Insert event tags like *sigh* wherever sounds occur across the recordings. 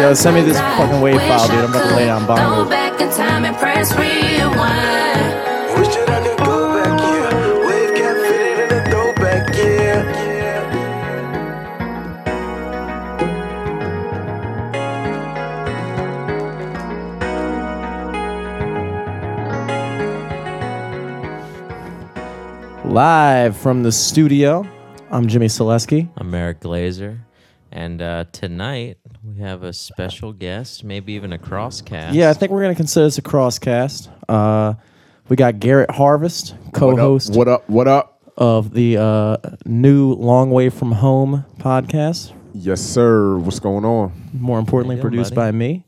Yo, send me this fucking wave file, dude. I'm about to lay down Go bongos. back in time and press rewind. Wish that I could go back, yeah. Wave cap fitted in a throwback, yeah. Live from the studio, I'm Jimmy Selesky. I'm Eric Glazer. And uh, tonight we have a special guest, maybe even a crosscast. Yeah, I think we're gonna consider this a crosscast. Uh, we got Garrett Harvest, co-host What up? What up? of the uh, new Long Way from Home podcast. Yes, sir. What's going on? More importantly, you doing, produced buddy? by me.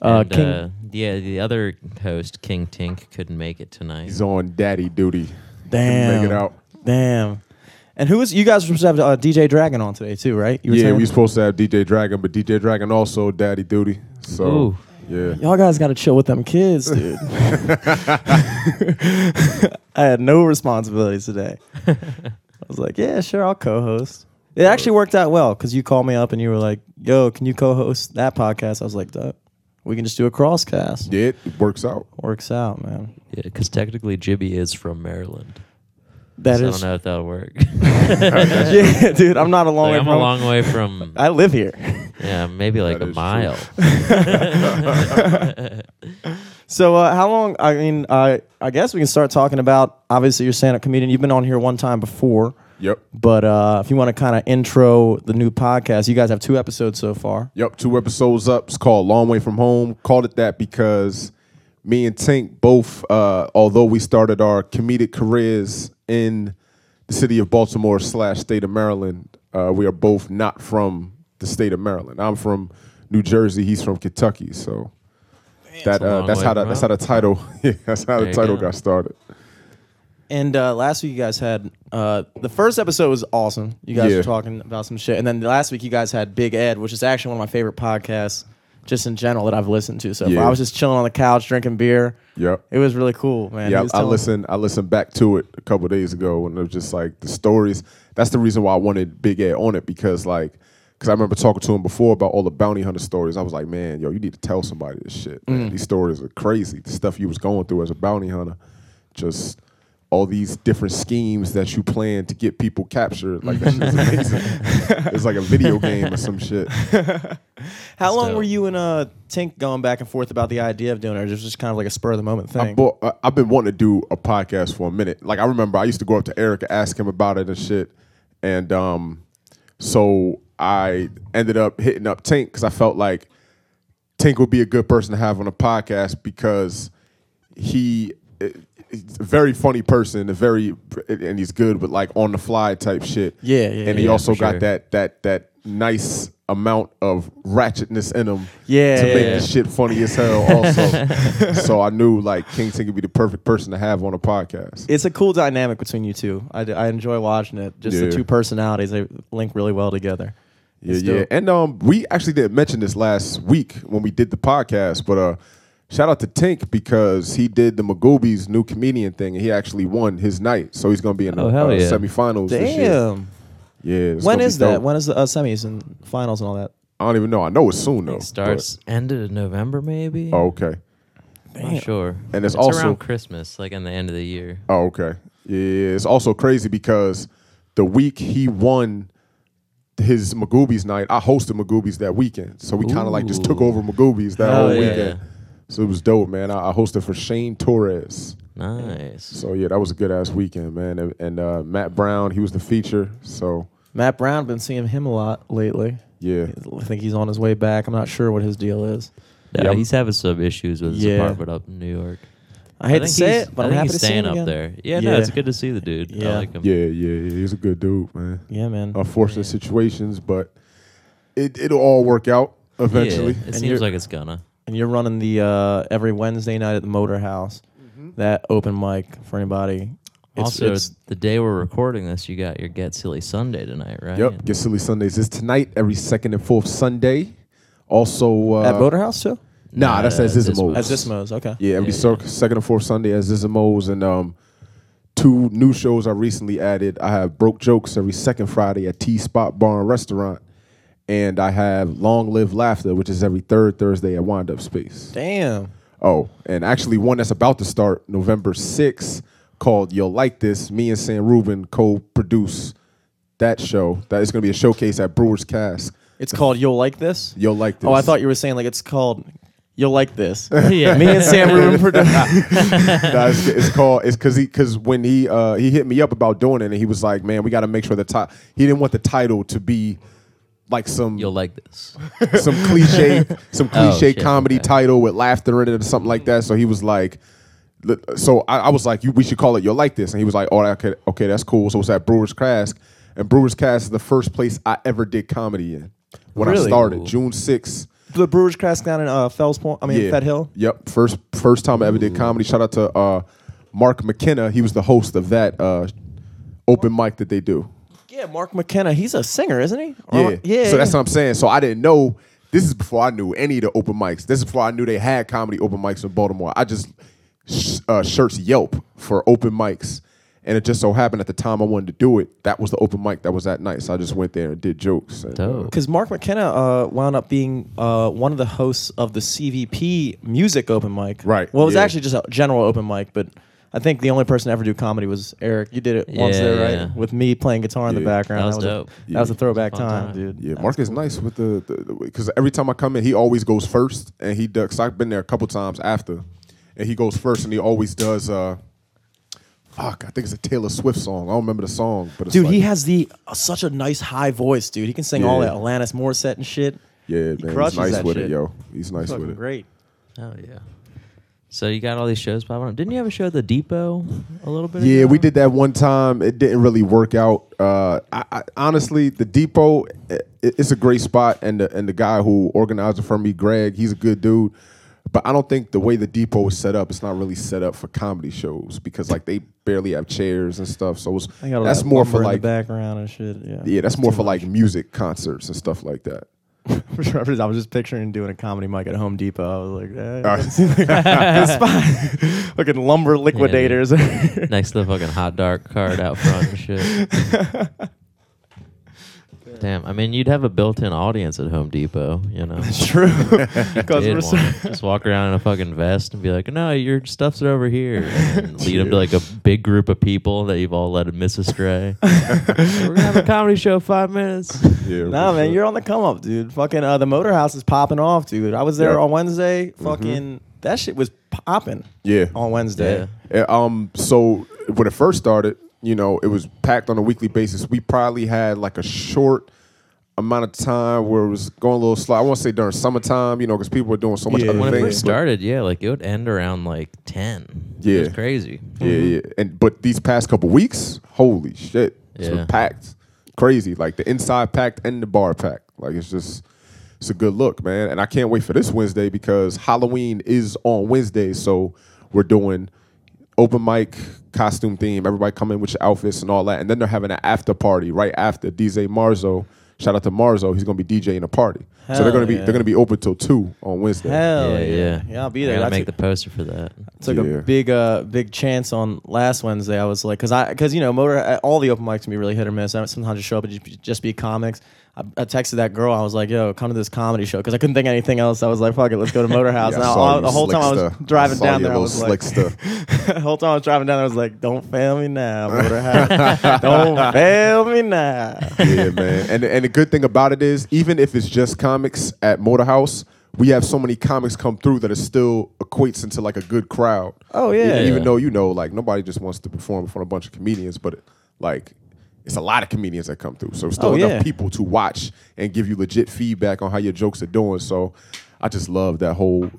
Uh, And, King, uh, yeah, the other host, King Tink, couldn't make it tonight. He's on daddy duty. damn, Make it out. damn. And who is you guys were supposed to have uh, DJ Dragon on today too, right? You were Yeah, saying? we were supposed to have DJ Dragon, but DJ Dragon also daddy duty. So Ooh. yeah. Y'all guys got to chill with them kids, dude. *laughs* *laughs* I had no responsibilities today. I was like, yeah, sure, I'll co-host. It actually worked out well because you called me up and you were like, "Yo, can you co-host that podcast?" I was like, "Duh, we can just do a crosscast." Yeah, it works out. Works out, man. Yeah, because technically Jibby is from Maryland. That so is, I don't know if that'll work. *laughs* yeah, dude. I'm not a long Like, way I'm from. a long way from, *laughs* I live here. yeah, maybe like That a mile. *laughs* So, uh, how long? I mean, I I guess we can start talking about. Obviously, you're a stand-up comedian. You've been on here one time before. Yep. But uh, if you want to kind of intro the new podcast, you guys have two episodes so far. Yep. Two episodes up. It's called Long Way from Home. Called it that because me and Tink both, uh, although we started our comedic careers in the city of Baltimore slash state of Maryland, uh, we are both not from the state of Maryland. I'm from New Jersey. He's from Kentucky. So that a uh, that's way how the, that's how the title *laughs* yeah, that's how There the title go. got started. And uh, last week you guys had uh, the first episode was awesome. You guys Yeah. were talking about some shit, and then last week you guys had Big Ed, which is actually one of my favorite podcasts, just in general that I've listened to so far. I was just chilling on the couch drinking beer. Yep. It was really cool, man. Yeah, I, I listened. I listened back to it a couple days ago, and it was just like the stories. That's the reason why I wanted Big Ed on it because, like, because I remember talking to him before about all the bounty hunter stories. I was like, man, yo, you need to tell somebody this shit. Mm. These stories are crazy. The stuff you was going through as a bounty hunter, just all these different schemes that you plan to get people captured. Like that shit's amazing. *laughs* it's like a video game or some shit. *laughs* How long dope. were you and uh, Tink going back and forth about the idea of doing it? Or was just kind of like a spur of the moment thing? I bought, I, I've been wanting to do a podcast for a minute. Like I remember, I used to go up to Eric and ask him about it and shit, and um, so I ended up hitting up Tink because I felt like Tink would be a good person to have on a podcast because he. He's a very funny person, a very and he's good with like on the fly type shit. Yeah, yeah, And he yeah, also for got sure. that that that nice amount of ratchetness in him Yeah, to make yeah. the shit funny as hell also. *laughs* so I knew like King Tink would be the perfect person to have on a podcast. it's a cool dynamic between you two. I, I enjoy watching it. Just the two personalities, they link really well together. Yeah, It's yeah. dope. And um we actually didn't mention this last week when we did the podcast, but uh shout out to Tink because he did the Magooby's new comedian thing and he actually won his night. So he's gonna be in the Oh, hell uh, yeah. semifinals this year. Damn. Yeah. it's When gonna be is that? dope. When is the uh, semis and finals and all that? I don't even know. I know it's soon though. It starts end of November, maybe. but- oh, okay. Not sure. And it's it's also- around Christmas, like in the end of the year. Oh, okay. Yeah, it's also crazy because the week he won his Magooby's night, I hosted Magooby's that weekend. So we kind of like just took Ooh. over Magooby's that Hell whole yeah. weekend. So it was dope, man. I, I hosted for Shane Torres. Nice. So yeah, that was a good ass weekend, man. And, and uh, Matt Brown, he was the feature. So Matt Brown, been seeing him a lot lately. yeah, I think he's on his way back. I'm not sure what his deal is. Yeah, Yeah. he's having some issues with his Yeah. apartment up in New York. I hate to think say it, but I I'm happy he's to see him up again. there. Yeah, Yeah. no, it's good to see the dude. Yeah. I like him. yeah, yeah, yeah. He's a good dude, man. Yeah, man. Unfortunate situations, but it it'll all work out eventually. Yeah, it And seems like it's gonna. And you're running the uh, every Wednesday night at the Motor House. That open mic for anybody. It's, also, it's, the day we're recording this, you got your Get Silly Sunday tonight, right? Yep. Get Silly Sundays is tonight, every second and fourth Sunday. Also, uh, at Motor House too. Nah, that's at Zissimos. Zissimos. At Zismos, okay. Yeah, every Yeah, cir- second and fourth Sunday at Zissimos, and um, two new shows I recently added. I have Broke Jokes every second Friday at T Spot Bar and Restaurant, and I have Long Live Laughter, which is every third Thursday at Wind Up Space. Damn. Oh, and actually one that's about to start November 6th called You'll Like This. Me and Sam Rubin co-produce that show. That is going to be a showcase at Brewers Cask. It's called You'll Like This? You'll Like This. Oh, I thought you were saying like it's called You'll Like This. *laughs* yeah. Me and Sam Rubin *laughs* produced. No, it's, it's called it's because he because when he uh he hit me up about doing it and he was like man we got to make sure the ti- he didn't want the title to be like some You'll like this. *laughs* some cliche *laughs* some Oh, cliche shit, comedy okay. title with laughter in it or something like that so he was like so I, I was like you we should call it you'll like this and he was like oh okay okay that's cool so it's at Brewers Cask and Brewers Cask is the first place I ever did comedy in when I started Ooh. June 6th the Brewers Crest down in uh, Fells Point. I mean, Fed Hill. Yep. First first time I ever did comedy. Shout out to uh, Mark McKenna. He was the host of that uh, open mic that they do. Yeah, Mark McKenna. He's a singer, isn't he? Or- Yeah. yeah. So that's what I'm saying. So I didn't know. This is before I knew any of the open mics. This is before I knew they had comedy open mics in Baltimore. I just sh- uh, shirts Yelp for open mics. And it just so happened at the time I wanted to do it, that was the open mic that was that night. So I just went there and did jokes. And, uh, Dope. Because Mark McKenna uh, wound up being uh, one of the hosts of the CVP music open mic. Right, Well, it was yeah. actually just a general open mic, but I think the only person to ever do comedy was Eric. You did it once Yeah, there, right? yeah. With me playing guitar in the Yeah. background. That was a- dope. That was a throwback It was a time, fun dude. Yeah, Mark is cool. nice with the because every time I come in, he always goes first, and he does. Cause I've been there a couple times after, and he goes first, and he always does. uh Fuck, I think it's a Taylor Swift song. I don't remember the song, but it's Dude, like, he has the uh, such a nice high voice, dude. He can sing all Yeah. that Alanis Morissette and shit. yeah, he man, he's crushes nice that with shit. it, yo. He's nice Fucking with it. great. Oh yeah. So you got all these shows popping up. Didn't you have a show at the Depot a little bit? Yeah, ago? we did that one time. It didn't really work out. Uh, I, I, honestly, the depot, it, it's a great spot, and the and the guy who organized it for me, Greg, he's a good dude. But I don't think the way the depot is set up, it's not really set up for comedy shows because like they barely have chairs and stuff. So it's, I got all that's more for like the background and shit. Yeah, yeah, that's more for much. like music concerts and stuff like that. *laughs* For sure, I was just picturing doing a comedy mic at Home Depot. I was like, eh, Uh, that seems like a good spot. Fucking lumber liquidators. next to the fucking hot dark card out front and shit. *laughs* Damn, I mean, you'd have a built-in audience at Home Depot, you know. It's true. *laughs* *laughs* Did Customer one. service. Just walk around in a fucking vest and be like, "No, your stuff's are over here." And *laughs* lead them to like a big group of people that you've all let miss astray. We're gonna have a comedy show in five minutes. Yeah, Nah, man, sure. you're on the come up, dude. Fucking uh, the Motor House is popping off, dude. I was there Yeah. on Wednesday. Fucking that shit was popping yeah. on Wednesday. Yeah. Um, so when it first started, you know, it was packed on a weekly basis. We probably had like a short amount of time where it was going a little slow. I won't say during summertime, you know, because people were doing so much Yeah. other When it things. first but- started, yeah, like it would end around like ten. Yeah. it was crazy. Yeah, mm-hmm. yeah. And but these past couple weeks, holy shit, it's been Yeah. packed, crazy. Like the inside packed and the bar packed. Like it's just, it's a good look, man. And I can't wait for this Wednesday because Halloween is on Wednesday, so we're doing open mic costume theme. Everybody come in with your outfits and all that, and then they're having an after party right after. DJ Marzo, shout out to Marzo, he's gonna be DJing a party. so they're gonna be yeah. they're gonna be open till two on Wednesday. Hell yeah, yeah, yeah, yeah. I'll be I there. gotta make took, the poster for that. took Yeah. a big, uh, big chance on last Wednesday. I was like, cause I, cause you know, motor, uh, all the open mics can be really hit or miss. I sometimes just show up and just just be comics. I, I texted that girl. I was like, "Yo, come to this comedy show," because I couldn't think of anything else. I was like, "Fuck it, let's go to *laughs* Motor House." Yeah, and I all- the whole time I was driving down there, I was like, the *laughs* whole time I was driving down there, I was like, "Don't fail me now, *laughs* Motor House. Don't fail me now." yeah, man. And and the good thing about it is, even if it's just comics at Motor House, we have so many comics come through that it still equates into like a good crowd. Oh, yeah. Even, even though you know, like nobody just wants to perform in front of a bunch of comedians, but like it's a lot of comedians that come through. So still Oh, enough yeah. people to watch and give you legit feedback on how your jokes are doing. So I just love that whole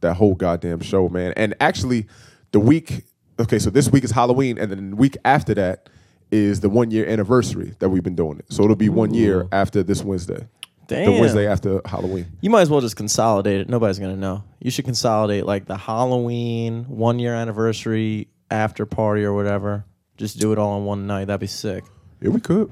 that whole goddamn show, man. And actually, the week okay, so this week is Halloween, and then the week after that is the one year anniversary that we've been doing it. So it'll be one year after this Wednesday. Damn. The Wednesday after Halloween. You might as well just consolidate it. Nobody's gonna know. You should consolidate like the Halloween one year anniversary after party or whatever. Just do it all in one night. That'd be sick. Yeah, we could.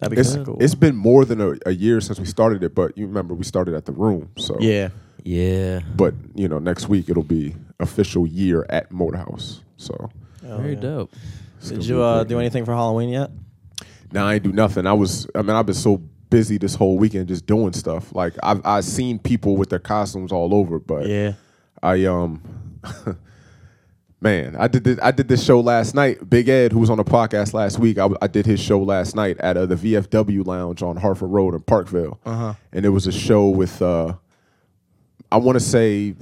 That'd be It's, kinda cool. it's been more than a, a year since we started it, but you remember we started at the room. So yeah. Yeah, But you know, next week it'll be official year at Motorhouse. So very dope. it's Did gonna you be a uh, great do anything for Halloween yet? Nah, I ain't do nothing. I was. I mean, I've been so busy this whole weekend just doing stuff. Like I've I've seen people with their costumes all over, but Yeah. I um *laughs* man, I did this, I did this show last night. Big Ed, who was on the podcast last week, I did his show last night at uh, the VFW Lounge on Harford Road in Parkville, uh-huh. and it was a show with uh, I want to say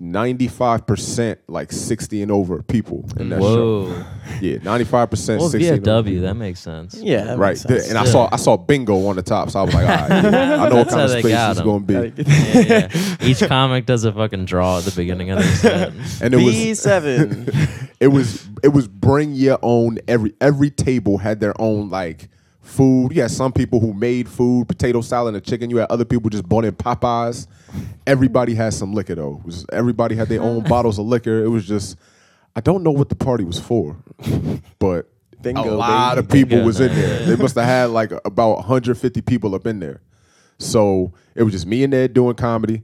ninety five percent like sixty and over people in that show. Whoa. *laughs* Yeah, ninety five percent. Well, 60 and over. VFW, that makes sense. Yeah. that Right, makes sense. and I saw I saw bingo on the top, so I was like, all right, I know what That's kind of they space got this is 'em. going to be. Yeah, yeah. Each comic does a fucking draw at the beginning of their set. *laughs* And it was B seven. *laughs* it was it was bring your own every every table had their own like food. You had some people who made food, potato salad and chicken. You had other people just bought in Popeyes. Everybody had some liquor though. Was, everybody had their own *laughs* bottles of liquor. It was just I don't know what the party was for, but Bingo, a lot baby. of people Bingo was in night. there. They must have had like about 150 people up in there. So it was just me and Ed doing comedy.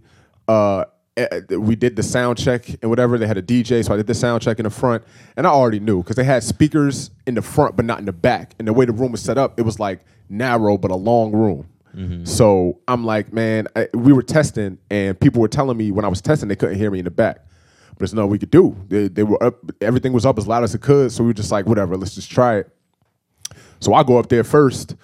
Uh, Eh, eh, we did the sound check and whatever. They had a DJ, so I did the sound check in the front, and I already knew because they had speakers in the front but not in the back. And the way the room was set up, it was like narrow but a long room. Mm-hmm. So I'm like, man, I, we were testing, and people were telling me when I was testing they couldn't hear me in the back. But there's nothing we could do. They, they were up, everything was up as loud as it could. So we were just like, whatever, let's just try it. So I go up there first,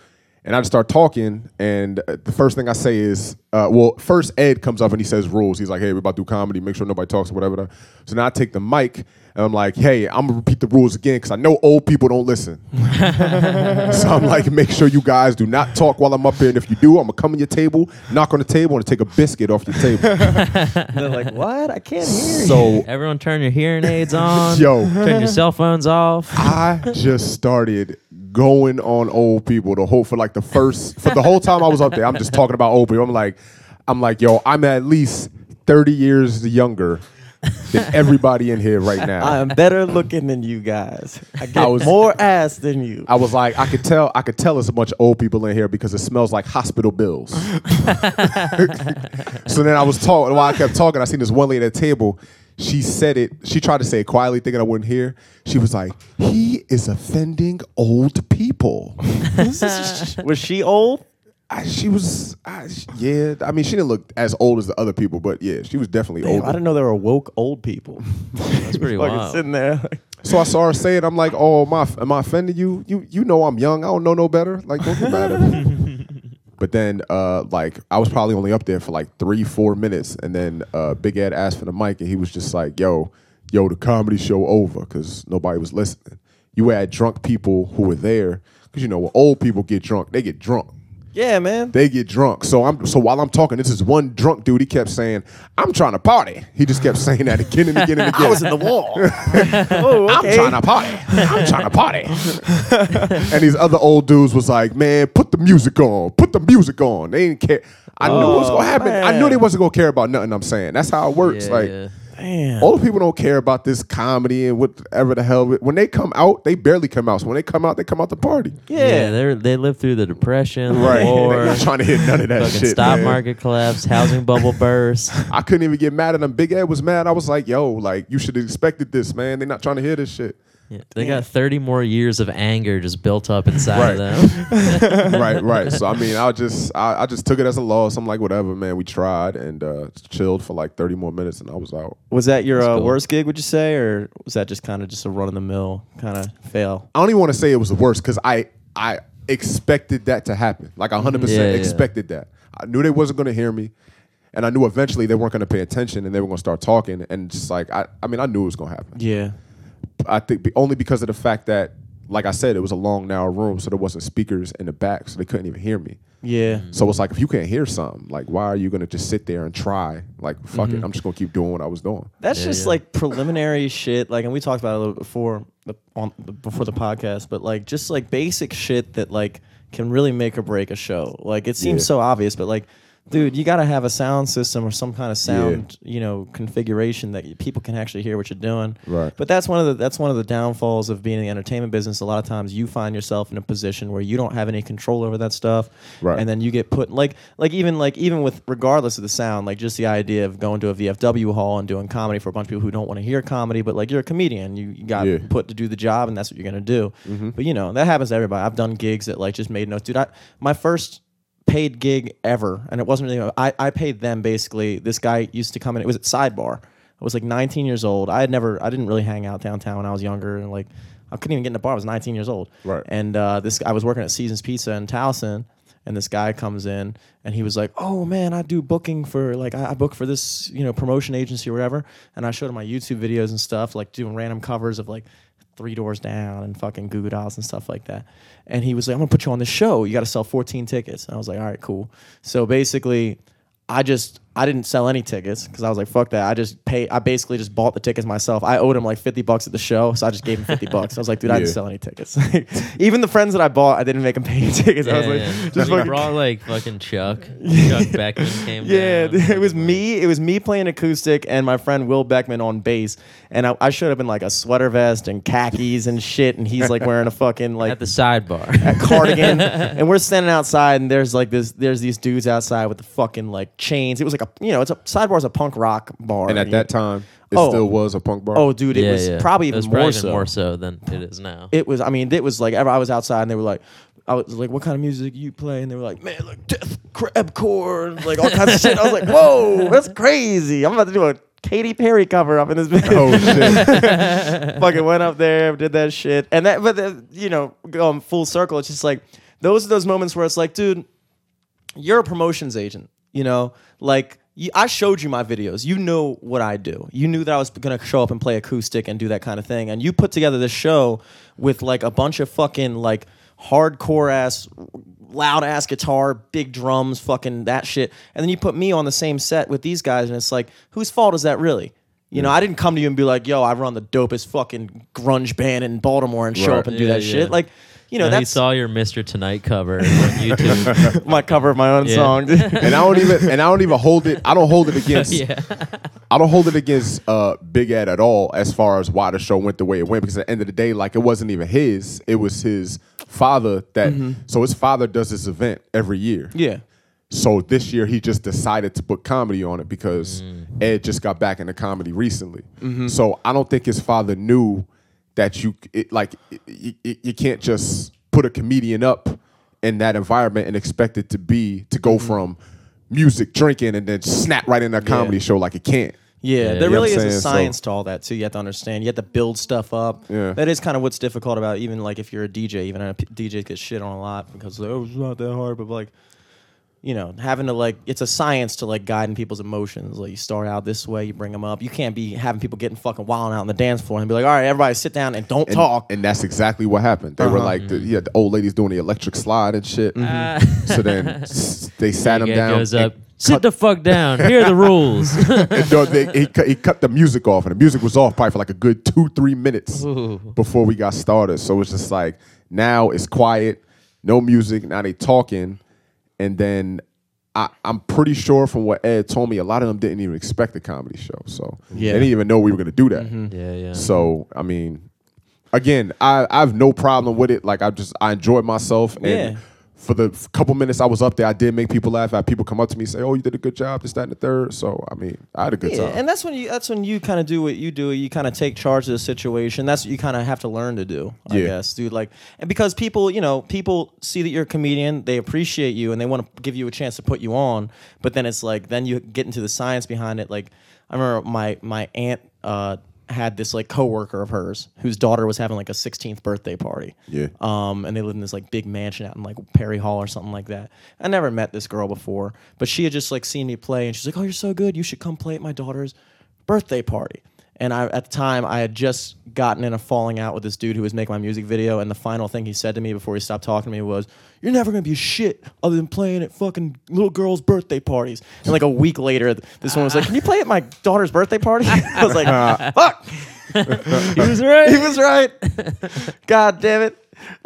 and I just start talking. And uh, the first thing I say is, uh, well, first Ed comes up and he says rules. He's like, hey, we're about to do comedy. Make sure nobody talks or whatever. So now I take the mic and I'm like, hey, I'm gonna repeat the rules again because I know old people don't listen. *laughs* so I'm like, make sure you guys do not talk while I'm up here. And if you do, I'm gonna come in your table, knock on the table, and take a biscuit off your table. *laughs* They're like, what? I can't hear you. so Everyone turn your hearing aids on. *laughs* Yo. Turn your cell phones off. I just started going on old people the whole for like the first for the whole time I was up there. I'm just talking about old people. I'm like, I'm like, yo, I'm at least 30 years younger than everybody in here right now. I am better looking than you guys. I get I was- more ass than you. I was like, I could tell, I could tell there's a bunch of old people in here because it smells like hospital bills. *laughs* *laughs* so then I was talking, while I kept talking, I seen this one lady at the table. She said it, she tried to say it quietly, thinking I wouldn't hear. She was like, he is offending old people. *laughs* Was she old? I, she was, I, yeah, I mean, she didn't look as old as the other people, but yeah, she was definitely Damn, older. I didn't know there were woke old people. *laughs* That's pretty Fucking wild. sitting there. So I saw her say it. I'm like, oh, am I, am I offending you? You you know I'm young. I don't know no better. Like, don't get mad at me. *laughs* But then, uh, like, I was probably only up there for like three, four minutes, and then uh, Big Ed asked for the mic, and he was just like, "Yo, yo, the comedy show over," because nobody was listening. You had drunk people who were there, because you know when old people get drunk, they get drunk. Yeah, man. They get drunk. So I'm so while I'm talking, this is one drunk dude. He kept saying, "I'm trying to party." He just kept saying that again and again and again. *laughs* I was in the wall. *laughs* oh, I'm trying to party. I'm trying to party. and these other old dudes was like, man, put the music on. Put the music on. They didn't care. I knew what was Oh, gonna happen. I knew they wasn't gonna care about nothing I'm saying. That's how it works. Yeah, like yeah. Damn. the people don't care about this comedy and whatever the hell. When they come out, they barely come out. So when they come out, they come out to party. Yeah, yeah. they they lived through the depression, Right. the *laughs* war, They're not trying to hit none of that fucking shit. stock man. market collapse, housing bubble *laughs* burst. I couldn't even get mad at them. Big Ed was mad. I was like, yo, like you should have expected this, man. They're not trying to hear this shit. Yeah, they got 30 more years of anger just built up inside of them. *laughs* right, right. So I *laughs* mean, I just I, I just took it as a loss. I'm like, whatever, man. We tried and uh, chilled for like 30 more minutes, and I was out. Was that your uh, cool. worst gig? Would you say, or was that just kind of just a run of the mill kind of fail? I don't even want to say it was the worst because I I expected that to happen. Like 100 Yeah, percent yeah. expected that. I knew they wasn't going to hear me, and I knew eventually they weren't going to pay attention and they were going to start talking. And just like I, I mean, I knew it was going to happen. Yeah. I think only because of the fact that, like I said, it was a long narrow room, so there wasn't speakers in the back, so they couldn't even hear me. Yeah. So it's like if you can't hear something, like why are you gonna just sit there and try? Like fuck Mm-hmm. it, I'm just gonna keep doing what I was doing. That's Yeah, just yeah. like preliminary *laughs* shit. Like, and we talked about it a little bit before the on before the podcast, but like just like basic shit that like can really make or break a show. Like it seems Yeah. so obvious, but like, dude, you got to have a sound system or some kind of sound, you know, configuration that people can actually hear what you're doing. Right. But that's one of the that's one of the downfalls of being in the entertainment business. A lot of times, you find yourself in a position where you don't have any control over that stuff, Right. and then you get put like like even like even with regardless of the sound, like just the idea of going to a VFW hall and doing comedy for a bunch of people who don't want to hear comedy, but like you're a comedian, you, you got Yeah. Mm-hmm. put to do the job, and that's what you're gonna do. But you know that happens to everybody. I've done gigs that like just made notes, dude. I my first paid gig ever, and it wasn't really. I I paid them basically. This guy used to come in. It was at Sidebar. I was like 19 years old. I had never. I didn't really hang out downtown when I was younger, and like I couldn't even get in the bar. I was 19 years old. Right. And uh, this I was working at Seasons Pizza in Towson, and this guy comes in and he was like, "Oh man, I do booking for like I, I book for this you know promotion agency or whatever." And I showed him my YouTube videos and stuff, like doing random covers of like Three Doors Down and fucking Goo Goo Dolls and stuff like that. And he was like, "I'm gonna put you on the show. You got to sell 14 tickets." And I was like, "All right, cool." So basically, I just I didn't sell any tickets because I was like, fuck that. I just pay. I basically just bought the tickets myself. I owed him like fifty bucks at the show, so I just gave him fifty *laughs* bucks. I was like, dude, I didn't Yeah. sell any tickets. *laughs* Even the friends that I bought, I didn't make them pay any tickets. I was like, just you fucking. brought like fucking Chuck. *laughs* Chuck Beckman came. Yeah, down. it was me. It was me playing acoustic and my friend Will Beckman on bass. And I, I showed up in like a sweater vest and khakis and shit. And he's like wearing a fucking like at the sidebar. a cardigan, and we're standing outside, and there's like this, there's these dudes outside with the fucking like chains. It was like a, you know, it's a sidebar's a punk rock bar, And at that time, it Oh. still was a punk bar. oh, dude, it yeah, was yeah. probably It even was more probably so. more so than it is now. It was, I mean, it was like ever. I was outside, and they were like. I was like, "What kind of music you play?" And they were like, "Man, like death crabcore, like all kinds of shit." I was like, "Whoa, *laughs* that's crazy! I'm about to do a Katy Perry cover up in this video." Oh shit! *laughs* fucking went up there, did that shit, and that. But the, you know, going full circle, it's just like those are those moments where it's like, dude, you're a promotions agent. You know, like I showed you my videos. You know what I do. You knew that I was gonna show up and play acoustic and do that kind of thing, and you put together this show with like a bunch of fucking like hardcore ass. Loud ass guitar, big drums, fucking that shit. And then you put me on the same set with these guys, and it's like, whose fault is that really? You know, I didn't come to you and be like, "Yo, I run the dopest fucking grunge band in Baltimore and show Right. up and do Yeah, that yeah. shit." Like, you know, And he that's saw your Mr. Tonight cover on YouTube. *laughs* my cover of my own Yeah. song. and I don't even and I don't even hold it. I don't hold it against. *laughs* yeah. I don't hold it against uh, Big Ed at all as far as why the show went the way it went because at the end of the day, like it wasn't even his. It was his father that. Mm-hmm. So his father does this event every year. yeah, So this year he just decided to put comedy on it because mm. Ed just got back into comedy recently. Mm-hmm. So I don't think his father knew that you it, like it, it, you can't just put a comedian up in that environment and expect it to be to go mm-hmm. from music, drinking, and then snap right in a comedy show like it can't. yeah. Yeah. there really is I'm a saying? So- science to all that too. You have to understand. You have to build stuff up. Yeah. That is kind of what's difficult about even like if you're a DJ. Even a p- DJ gets shit on a lot because like, oh, it's not that hard. But like, you know, having to like, it's a science to like guiding people's emotions. Like you start out this way, you bring them up. You can't be having people getting fucking wild out on the dance floor and be like, all right, everybody sit down and don't And, talk. and that's exactly what happened. They were Uh-huh. like, the, yeah, the old ladies doing the electric slide and shit. Ah. *laughs* So then *laughs* s- they sat him down. goes and up. Sit the fuck down. Here are the rules. *laughs* And no, they, he, cut, he cut the music off, and the music was off probably for like a good two, three minutes Ooh. before we got started. So it's just like now it's quiet, no music. Now they talking, and then I, I'm pretty sure from what Ed told me, a lot of them didn't even expect the comedy show. So Yeah. they didn't even know we were gonna do that. Mm-hmm. yeah, yeah. So I mean, again, I, I have no problem with it. Like I just I enjoyed myself and. Yeah. For the couple minutes I was up there, I did make people laugh. I had people come up to me and say, "Oh, you did a good job." This, that, and the third. So, I mean, I had a good Yeah, time. and that's when you that's when you kind of do what you do. You kind of take charge of the situation. That's what you kind of have to learn to do. I Yeah. guess, dude. Like, and because people, you know, people see that you're a comedian, they appreciate you, and they want to give you a chance to put you on. But then it's like, then you get into the science behind it. Like, I remember my my aunt uh, had this like coworker of hers whose daughter was having like a 16th birthday party. Yeah. Um, and they lived in this like big mansion out in like Perry Hall or something like that. I never met this girl before, but she had just like seen me play, and she's like, "Oh, you're so good. You should come play at my daughter's birthday party." And I, at the time, I had just gotten in a falling out with this dude who was making my music video, and the final thing he said to me before he stopped talking to me was, "You're never gonna be shit other than playing at fucking little girls' birthday parties." And like a week later, this one was like, "Can you play at my daughter's birthday party?" *laughs* I was like, *laughs* "Fuck." *laughs* he was right. he was right. God damn it.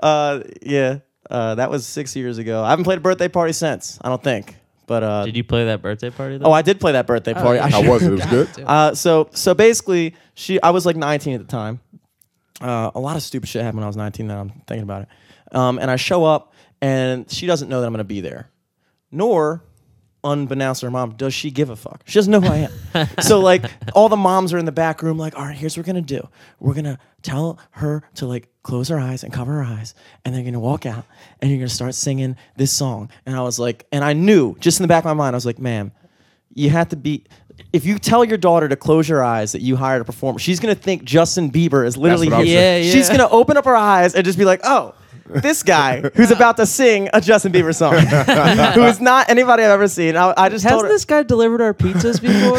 Uh, yeah, uh, that was six years ago. I haven't played a birthday party since. I don't think. But uh, Did you play that birthday party though? oh, I did play that birthday party. yeah. I was it? It was *laughs* good. uh, so so basically, she I was like 19 at the time. Uh, a lot of stupid shit happened when I was 19. Now I'm thinking about it. Um, and I show up, and she doesn't know that I'm going to be there, nor unbeknownst to her mom, does she give a fuck? She doesn't know who I am. *laughs* so like all the moms are in the back room, like, all right, here's what we're gonna do. We're gonna tell her to like close her eyes and cover her eyes, and then you're gonna walk out and you're gonna start singing this song. And I was like, and I knew just in the back of my mind, I was like, ma'am, you have to be. If you tell your daughter to close your eyes that you hired a performer, she's gonna think Justin Bieber is literally what I was here. saying. Yeah, She's gonna open up her eyes and just be like, oh. This guy who's about to sing a Justin Bieber song, *laughs* who is not anybody I've ever seen. I, I just Hasn't her, this guy delivered our pizzas before?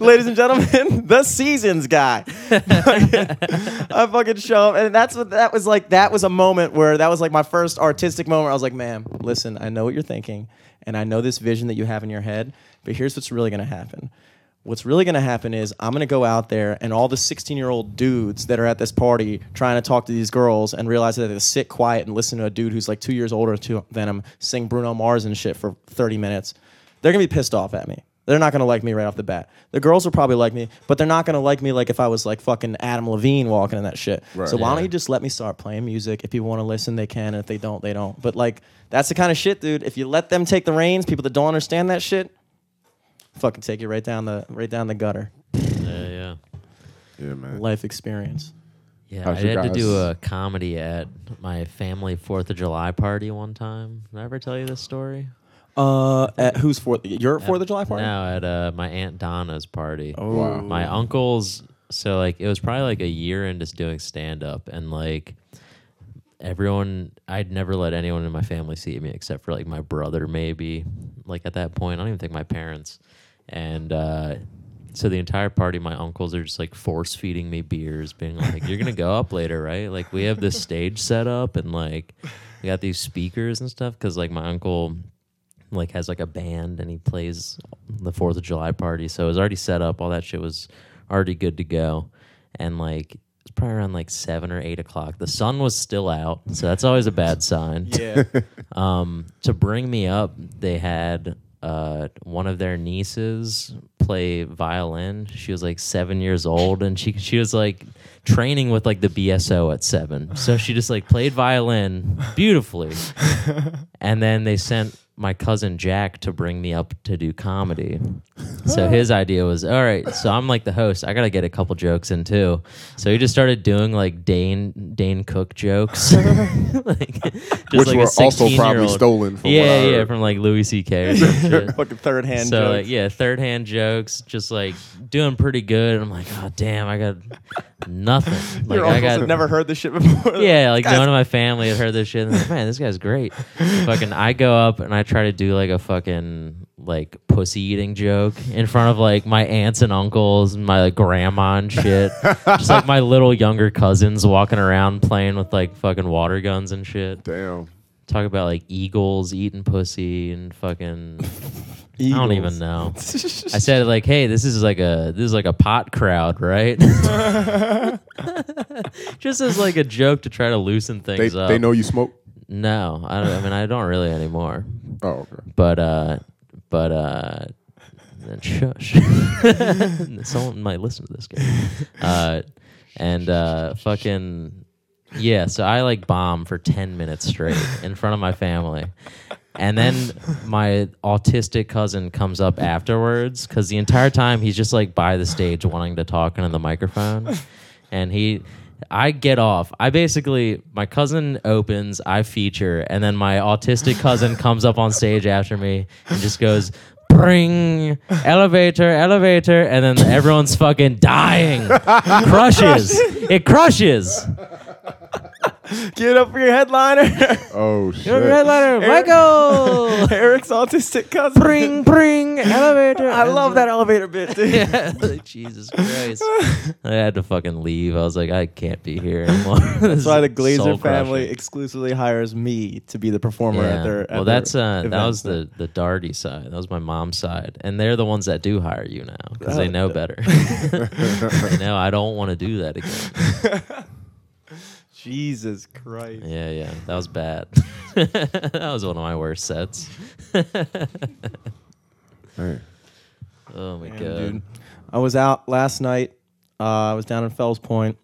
*laughs* ladies and gentlemen, *laughs* the seasons guy. I fucking show up, and that's what that was like. That was a moment where that was like my first artistic moment. Where I was like, "Ma'am, listen, I know what you're thinking, and I know this vision that you have in your head, but here's what's really gonna happen." What's really gonna happen is I'm gonna go out there and all the 16 year old dudes that are at this party trying to talk to these girls and realize that they to sit quiet and listen to a dude who's like two years older than them sing Bruno Mars and shit for 30 minutes. They're gonna be pissed off at me. They're not gonna like me right off the bat. The girls will probably like me, but they're not gonna like me like if I was like fucking Adam Levine walking in that shit. Right. so why Yeah. don't you just let me start playing music? If people want to listen, they can. And if they don't, they don't. But like that's the kind of shit, dude. If you let them take the reins, people that don't understand that shit, fucking take you right down the right down the gutter. yeah, yeah. Yeah, man. Life experience. Yeah, How's I your had to do a comedy at my family Fourth of July party one time. Did I ever tell you this story? Uh, at who's fourth? Your Fourth of July party? No, at uh, my aunt Donna's party. Oh, Wow. My uncle's. So like, it was probably like a year into doing stand up, and like everyone, I'd never let anyone in my family see me except for like my brother, maybe. Like at that point, I don't even think my parents. And uh, so the entire party, my uncles are just like force feeding me beers, being like, "You're gonna go up later, right? Like we have this stage set up, and like we got these speakers and stuff." Because like my uncle like has like a band and he plays the Fourth of July party, so it was already set up. All that shit was already good to go, and like it's probably around like seven or eight o'clock. The sun was still out, so that's always a bad sign. *laughs* Yeah. Um, to bring me up, they had uh, one of their nieces play violin. She was like seven years old, and she she was like training with like the BSO at seven. So she just like played violin beautifully, *laughs* and then they sent my cousin Jack to bring me up to do comedy. *laughs* So his idea was, all right, so I'm like the host. I gotta get a couple jokes in too. So he just started doing like Dane Dane Cook jokes, *laughs* *laughs* like, just Which like were a also probably stolen from yeah, yeah, from like Louis C.K. or some shit. fucking third hand So like, jokes. yeah, third hand jokes, just like doing pretty good. I'm like, oh damn, I got nothing. Like Your I got never heard this shit before. yeah, like Guys- none of my family had heard this shit. And like, man, this guy's great. fucking, I go up and I try to do like a fucking like pussy eating joke in front of like my aunts and uncles, and my like, grandma and shit. *laughs* Just like my little younger cousins walking around playing with like fucking water guns and shit. Damn. Talk about like eagles eating pussy and fucking. *laughs* I don't even know. *laughs* I said like, hey, this is like a this is like a pot crowd, right? Just as like a joke to try to loosen They, things up. they know you smoke? No, I, don't, I mean I don't really anymore. Oh, okay. But uh, but uh, shush. *laughs* Someone might listen to this guy. Uh, and uh, fucking yeah. So I like bomb for ten minutes straight in front of my family. And then my autistic cousin comes up afterwards because the entire time he's just like by the stage wanting to talk into the microphone. And he, I get off. I basically, my cousin opens, I feature, and then my autistic cousin *laughs* comes up on stage after me and just goes, Bring elevator, elevator, and then everyone's fucking dying. *laughs* crushes. It crushes. *laughs* Give it up for your headliner. *laughs* Oh, shit. You're a headliner, Michael. *laughs* Eric's autistic cousin. Bring, bring elevator. I love that elevator bit, dude. Yeah, like, Jesus Christ. I had to fucking leave. I was like, I can't be here anymore. That's why the Glazer family exclusively hires me to be the performer Yeah. at their. At well, their that's uh, that was the the Darty side. That was my mom's side, and they're the ones that do hire you now because they Oh, know better. they know I don't want to do that again. Jesus Christ. Yeah, yeah, that was bad. *laughs* that was one of my worst sets. *laughs* Hey. Oh my Damn, god. dude. I was out last night. Uh, I was down in Fells Point.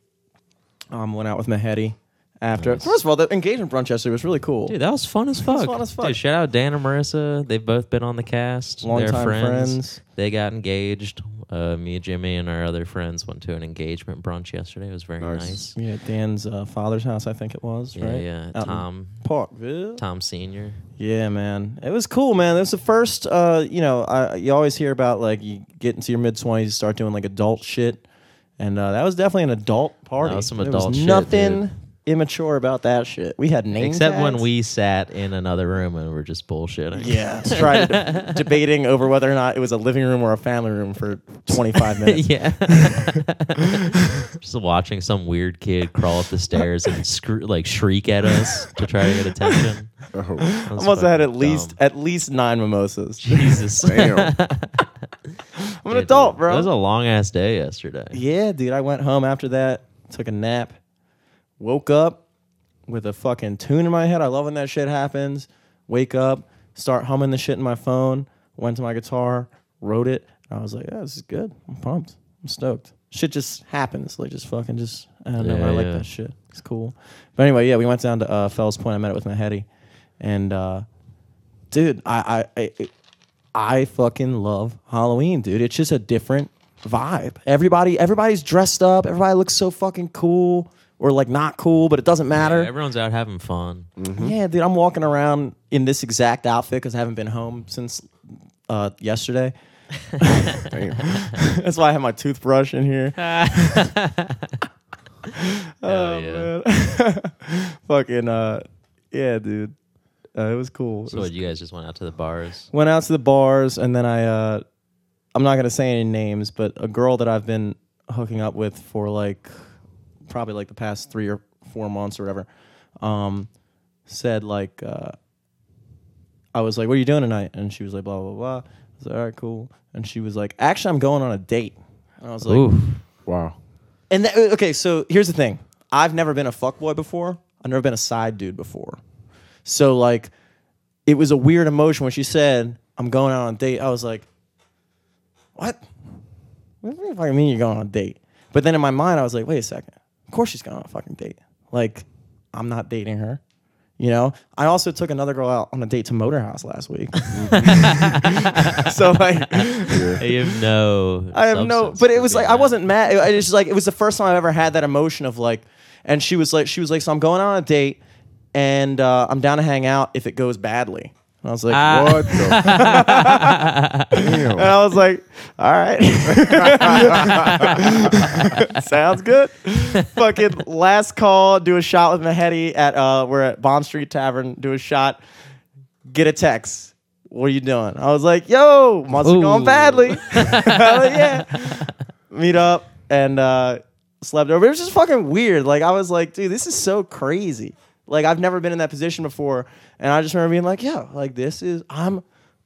Um, went out with Mahedi after. Nice. First of all, the engagement brunch yesterday was really cool. Dude, that was fun as fuck. fun as fuck. Dude, shout out Dan and Marissa. They've both been on the cast. They're Longtime friends. friends. They got engaged. Uh, me, Jimmy, and our other friends went to an engagement brunch yesterday. It was very Nice. nice. Yeah, Dan's uh, father's house, I think it was, Yeah, right? yeah. Out Tom, Parkville. Tom Senior. Yeah, man. It was cool, man. It was the first, uh, you know, I, you always hear about like you get into your mid 20s, you start doing like adult shit. And uh, that was definitely an adult party. was some there adult was shit, nothing dude. Immature about that shit. We had names. Except when we sat in another room and we were just bullshitting. Yeah, *laughs* tried de- debating over whether or not it was a living room or a family room for 25 *laughs* minutes. yeah. *laughs* just watching some weird kid crawl up the stairs and scr- like shriek at us to try to get attention. Oh, I must have had at fucking least at least nine mimosas. Jesus. damn. I'm an adult, bro. It was a long ass day yesterday. Yeah, dude. I went home after that, took a nap, woke up with a fucking tune in my head. I love when that shit happens. Wake up, start humming the shit in my phone, went to my guitar, wrote it. I was like, yeah, this is good. I'm pumped. I'm stoked. Shit just happens. Like, just fucking just, I don't know. Yeah, I like yeah. that shit. It's cool. But anyway, yeah, we went down to uh, Fells Point. I met it with Mahedi. And, uh, dude, I, I, I, I fucking love Halloween, dude. It's just a different vibe. Everybody, everybody's dressed up. Everybody looks so fucking cool or like not cool, but it doesn't matter. Yeah, everyone's out having fun. Yeah, dude, I'm walking around in this exact outfit because I haven't been home since uh, yesterday. *laughs* That's why I have my toothbrush in here. *laughs* *laughs* oh yeah. fucking, uh, yeah, dude. Uh, it was cool. So was what, you guys just went out to the bars? went out to the bars and then I uh I'm not gonna say any names, but a girl that I've been hooking up with for like probably like the past three or four months or whatever, um, said like uh I was like, What are you doing tonight? And she was like, blah blah blah. I was like, All right, cool. And she was like, Actually I'm going on a date. And I was like Ooh. Wow. and that, okay, so here's the thing. I've never been a fuckboy before. I've never been a side dude before. So like it was a weird emotion when she said, I'm going out on a date. I was like, What? What do you fucking mean you're going on a date? But then in my mind I was like, wait a second. Of course she's going on a fucking date. Like, I'm not dating her. You know, I also took another girl out on a date to Motorhouse last week. *laughs* so like, *laughs* You have no. I have no, substance but it for was being like I that. wasn't mad. It, it's just like it was the first time I've ever had that emotion of like, and she was like, she was like, so I'm going on a date, and uh, I'm down to hang out if it goes badly. And I was like, Ah. What the? *laughs* and. I was like, all right, *laughs* sounds good. Fucking last call, do a shot with Mahedi at uh, we're at Bond Street Tavern, do a shot, get a text. What are you doing? I was like, yo, must have gone Ooh. badly. *laughs* Hell yeah. Meet up and uh, slept over. It was just fucking weird. Like I was like, dude, this is so crazy. Like I've never been in that position before, and I just remember being like, yeah, like this is I'm.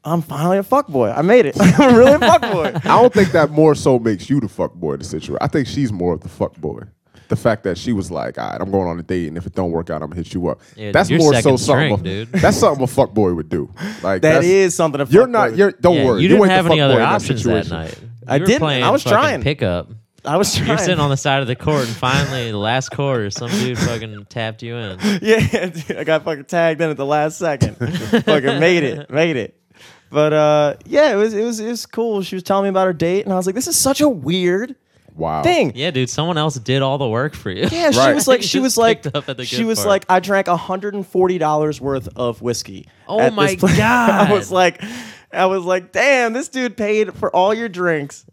I'm finally a fuckboy. I made it. *laughs* I'm really a fuckboy. *laughs* I don't think that more so makes you the fuck boy in the situation. I think she's more of the fuck boy. The fact that she was like, all right, I'm going on a date, and if it don't work out, I'm gonna hit you up. Yeah, that's you're more so something. string, a- dude. *laughs* That's something a fuck boy would do. Like that's, something. A You're not. You're. Don't Yeah, worry. You didn't ain't the have any fuck other boy in that options that night. I You were didn't. I was fucking trying. Pickup. I was trying. You're sitting on the side of the court, and finally, the last quarter, some dude fucking tapped you in. *laughs* Yeah, dude, I got fucking tagged in at the last second. fucking made it, made it. But uh, yeah, it was it was it was cool. She was telling me about her date, and I was like, this is such a weird Wow. thing. Yeah, dude, someone else did all the work for you. Yeah, she Right. was like, she *laughs* was like, picked up at the she good was part. like, I drank hundred and forty dollars worth of whiskey. Oh at my this place." God. *laughs* I was like, I was like, damn, this dude paid for all your drinks.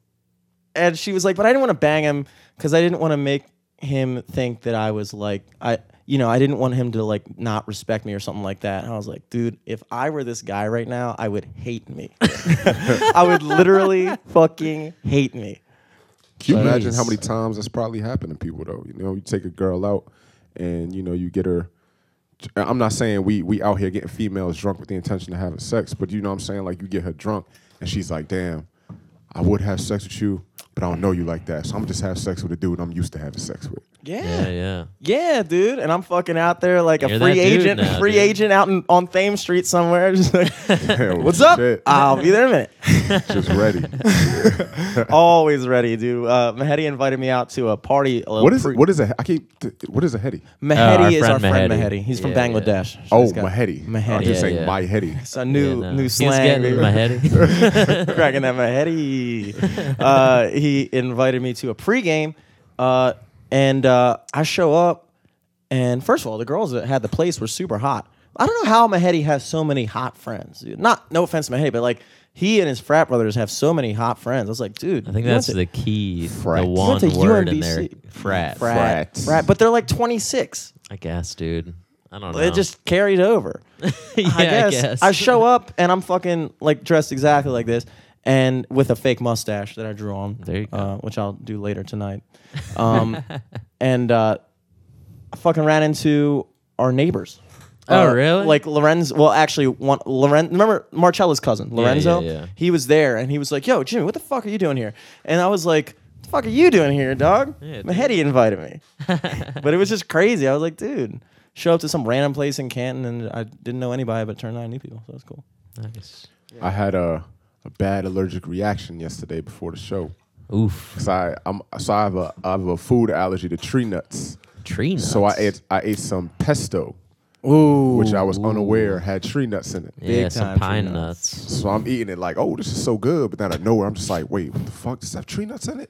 And she was like, but I didn't want to bang him because I didn't want to make him think that I was like, I, you know, I didn't want him to like not respect me or something like that. And I was like, dude, if I were this guy right now, I would hate me. *laughs* I would literally fucking hate me. Can you imagine how many times that's probably happened to people though? You know, you take a girl out and you know you get her. I'm not saying we we out here getting females drunk with the intention of having sex, but you know what I'm saying like you get her drunk and she's like, "Damn, I would have sex with you, but I don't know you like that. So I'm gonna just have sex with a dude I'm used to having sex with. Yeah. Yeah, yeah. Yeah, dude. And I'm fucking out there like a You're free agent, now, free dude. agent out in, on Thames Street somewhere. *laughs* Just like, *laughs* Hell, what's up? shit. I'll be there in a minute. *laughs* Just ready. Always ready, dude. Uh, Mahedi invited me out to a party. A little what is pre- what is a I keep what is a heady? Mahedi Oh, our is our friend friend Mahedi. Mahedi. He's from Yeah, yeah. Bangladesh. So Oh, he's Mahedi. I'm just Yeah, saying yeah. my heady. It's a new Yeah, no. new He's slang. getting baby. my heady. cracking that Mahedi. uh, he invited me to a pregame, uh, and uh, I show up, and first of all, the girls that had the place were super hot. I don't know how Mahedi has so many hot friends. Dude. Not no offense to Mahedi, but like he and his frat brothers have so many hot friends. I was like, dude, I think that's went the key. Frat. The You one went to word in there. Frat. frat, Frat. frat, but they're like 26. I guess, dude. I don't know. It just carried over. *laughs* yeah, I guess. I show up and I'm fucking like dressed exactly like this and with a fake mustache that I drew on. There you go. Uh, which I'll do later tonight. Um, *laughs* and uh, I fucking ran into our neighbors. Oh, Uh, really? Like Lorenzo. Well, actually, one Loren. Remember Marcella's cousin, Lorenzo. yeah, yeah. He was there, and he was like, "Yo, Jimmy, what the fuck are you doing here?" And I was like, What "The fuck are you doing here, dog?" Yeah, dude. Mahedi invited me, *laughs* but it was just crazy. I was like, "Dude." Show up to some random place in Canton, and I didn't know anybody, but it turned out I knew people, so that's cool. Nice. I had a, a bad allergic reaction yesterday before the show. Oof. Cause I I'm so I have a I have a food allergy to tree nuts. Tree nuts. So I ate I ate some pesto, Ooh, which I was unaware had tree nuts in it. Yeah, big some time pine nuts. nuts. So I'm eating it like, oh, this is so good. But then out of nowhere, I'm just like, wait, what the fuck? Does that have tree nuts in it?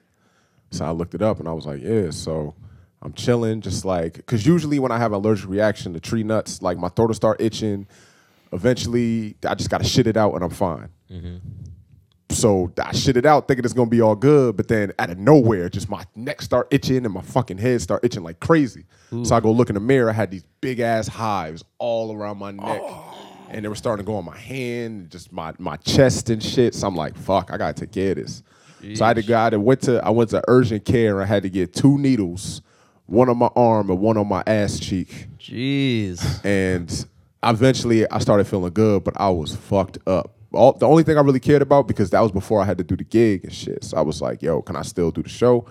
So I looked it up and I was like, yeah. So I'm chilling, just like, because usually when I have an allergic reaction to tree nuts, like my throat will start itching. Eventually, I just got to shit it out and I'm fine. Mm-hmm. So I shit it out thinking it's gonna be all good, but then out of nowhere, just my neck start itching and my fucking head start itching like crazy. So I go look in the mirror. I had these big ass hives all around my neck, oh. and they were starting to go on my hand, just my my chest and shit. So I'm like, fuck, I gotta take care of this. So I had to go. I went to I went to urgent care. and I had to get two needles, one on my arm and one on my ass cheek Jeez. and eventually I started feeling good, but I was fucked up. All, the only thing I really cared about because that was before I had to do the gig and shit. So I was like, "Yo, can I still do the show?"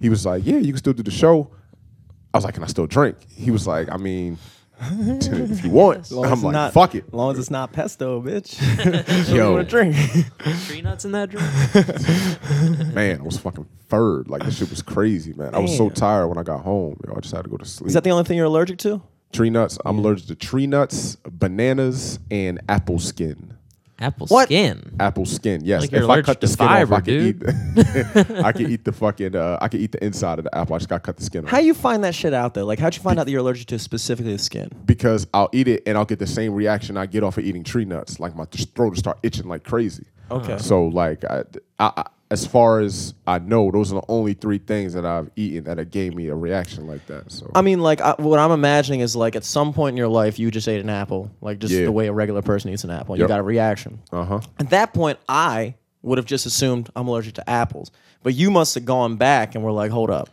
He was like, "Yeah, you can still do the show." I was like, "Can I still drink?" He was like, "I mean, if you want." Long I'm like, not, "Fuck it, As long as it's not pesto, bitch. *laughs* What you Yo. want to drink? Tree nuts in that drink? *laughs* man." I was fucking furred. Like this shit was crazy, man. I was so tired when I got home. Yo, I just had to go to sleep. Is that the only thing you're allergic to? Tree nuts? I'm allergic to tree nuts, bananas, and apple skin. Apple What? skin. Apple skin, yes. Like you're if I allergic cut the to skin fiber, off, I can dude. eat. *laughs* I can eat the fucking. Uh, I can eat the inside of the apple. I just got to cut the skin off How you find that shit out though? Like, how'd you find out that you're allergic to specifically the skin? because I'll eat it and I'll get the same reaction I get off of eating tree nuts. Like my th- throat will start itching like crazy. Okay. So like, I, I, I, as far as I know, those are the only three things that I've eaten that have gave me a reaction like that. So I mean, like, I, what I'm imagining is like at some point in your life, you just ate an apple, like just Yeah. the way a regular person eats an apple. You Yep. got a reaction. uh huh. At that point, I would have just assumed I'm allergic to apples. But you must have gone back and were like, hold up,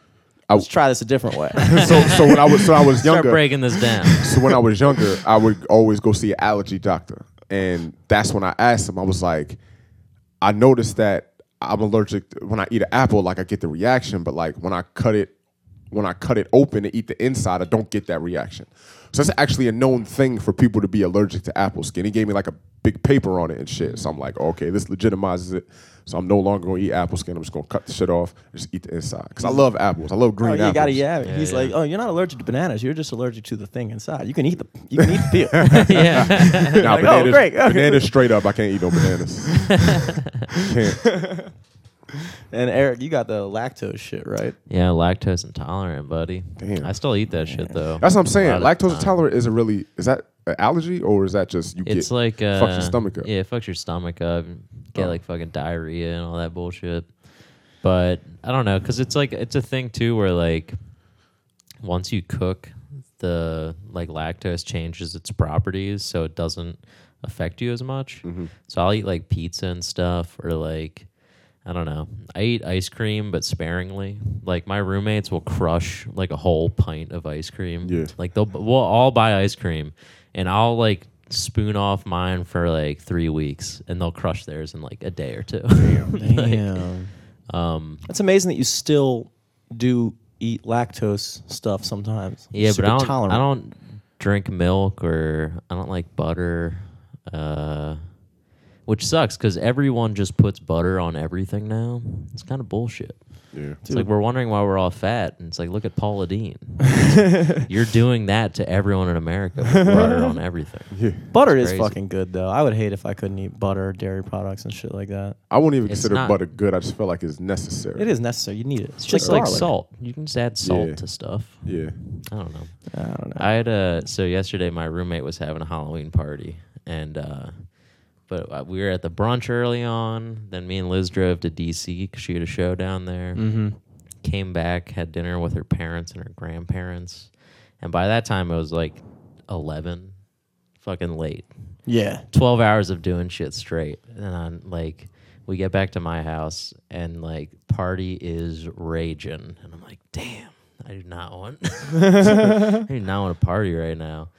I- let's try this a different way. *laughs* so so when I was so I was *laughs* Start younger. breaking this down. So when I was younger, I would always go see an allergy doctor, and that's when I asked him. I was like, I noticed that I'm allergic when I eat an apple. Like I get the reaction, but like when I cut it, when I cut it open to eat the inside, I don't get that reaction. So that's actually a known thing for people to be allergic to apple skin. He gave me like a big paper on it and shit. So I'm like, okay, this legitimizes it. So I'm no longer gonna eat apple skin. I'm just gonna cut the shit off and just eat the inside because I mm. love apples. I love Oh, green you apples. gotta yeah. Yeah, He's yeah. like, oh, you're not allergic to bananas. You're just allergic to the thing inside. You can eat the you can eat the peel. *laughs* yeah. *laughs* Nah, Like, oh, bananas, great, okay. bananas straight up. I can't eat no bananas. *laughs* can't. *laughs* and Eric, you got the lactose shit, right? yeah, lactose intolerant, buddy. Damn. I still eat that shit though. That's what I'm saying. lot of the Lactose time. intolerant isn't really. Is that an allergy or is that just you It's get like uh, fucks your stomach up? Yeah, it fucks your stomach up. and Get Oh. like fucking diarrhea and all that bullshit. But I don't know, cause it's like it's a thing too where like once you cook, the like lactose changes its properties, so it doesn't affect you as much. Mm-hmm. So I'll eat like pizza and stuff, or like I don't know. I eat ice cream, but sparingly. Like my roommates will crush like a whole pint of ice cream. Yeah. Like they'll we'll all buy ice cream, and I'll like spoon off mine for like three weeks, and they'll crush theirs in like a day or two. *laughs* Like, Damn. Um, It's amazing that you still do eat lactose stuff sometimes. yeah, Super but I don't. tolerant. I don't drink milk or I don't like butter. Uh, which sucks because everyone just puts butter on everything now. It's kind of bullshit. Yeah. It's like we're wondering why we're all fat, and it's like, look at Paula Deen. *laughs* You're doing that to everyone in America. with butter on everything. *laughs* Yeah. Butter is crazy. fucking good though. I would hate if I couldn't eat butter, dairy products, and shit like that. I wouldn't even It's consider not- butter good. I just feel like it's necessary. It is necessary. You need it. It's just like garlic. salt. You can just add salt Yeah. to stuff. Yeah. I don't know. I don't know. I had a so yesterday my roommate was having a Halloween party and uh but uh, we were at the brunch early on. Then me and Liz drove to DC because she had a show down there. mm-hmm. Came back, had dinner with her parents and her grandparents, and by that time it was like eleven, fucking late. Yeah. 12 hours of doing shit straight. And then, like, we get back to my house and, like, party is raging. And I'm like, damn, I do not want, *laughs* I do not want to party right now.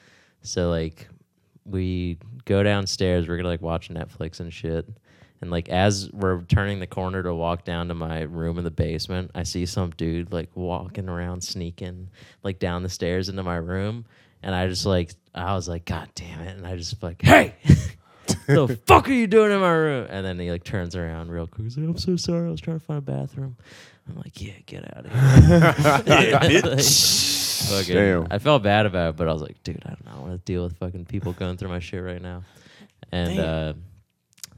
So, like, we go downstairs. We're to, like, watch Netflix and shit. And, like, as we're turning the corner to walk down to my room in the basement, I see some dude, like, walking around, sneaking, like, down the stairs into my room. And I just, like, I was like, God damn it. And I just, like, hey, *laughs* the fuck are you doing in my room? And then he like turns around real quick. He's like, I'm so sorry. I was trying to find a bathroom. I'm like, yeah, get out of here. *laughs* *laughs* Like, fucking- Damn. I felt bad about it, but I was like, dude, I don't know. I want to deal with fucking people going through my shit right now. And uh,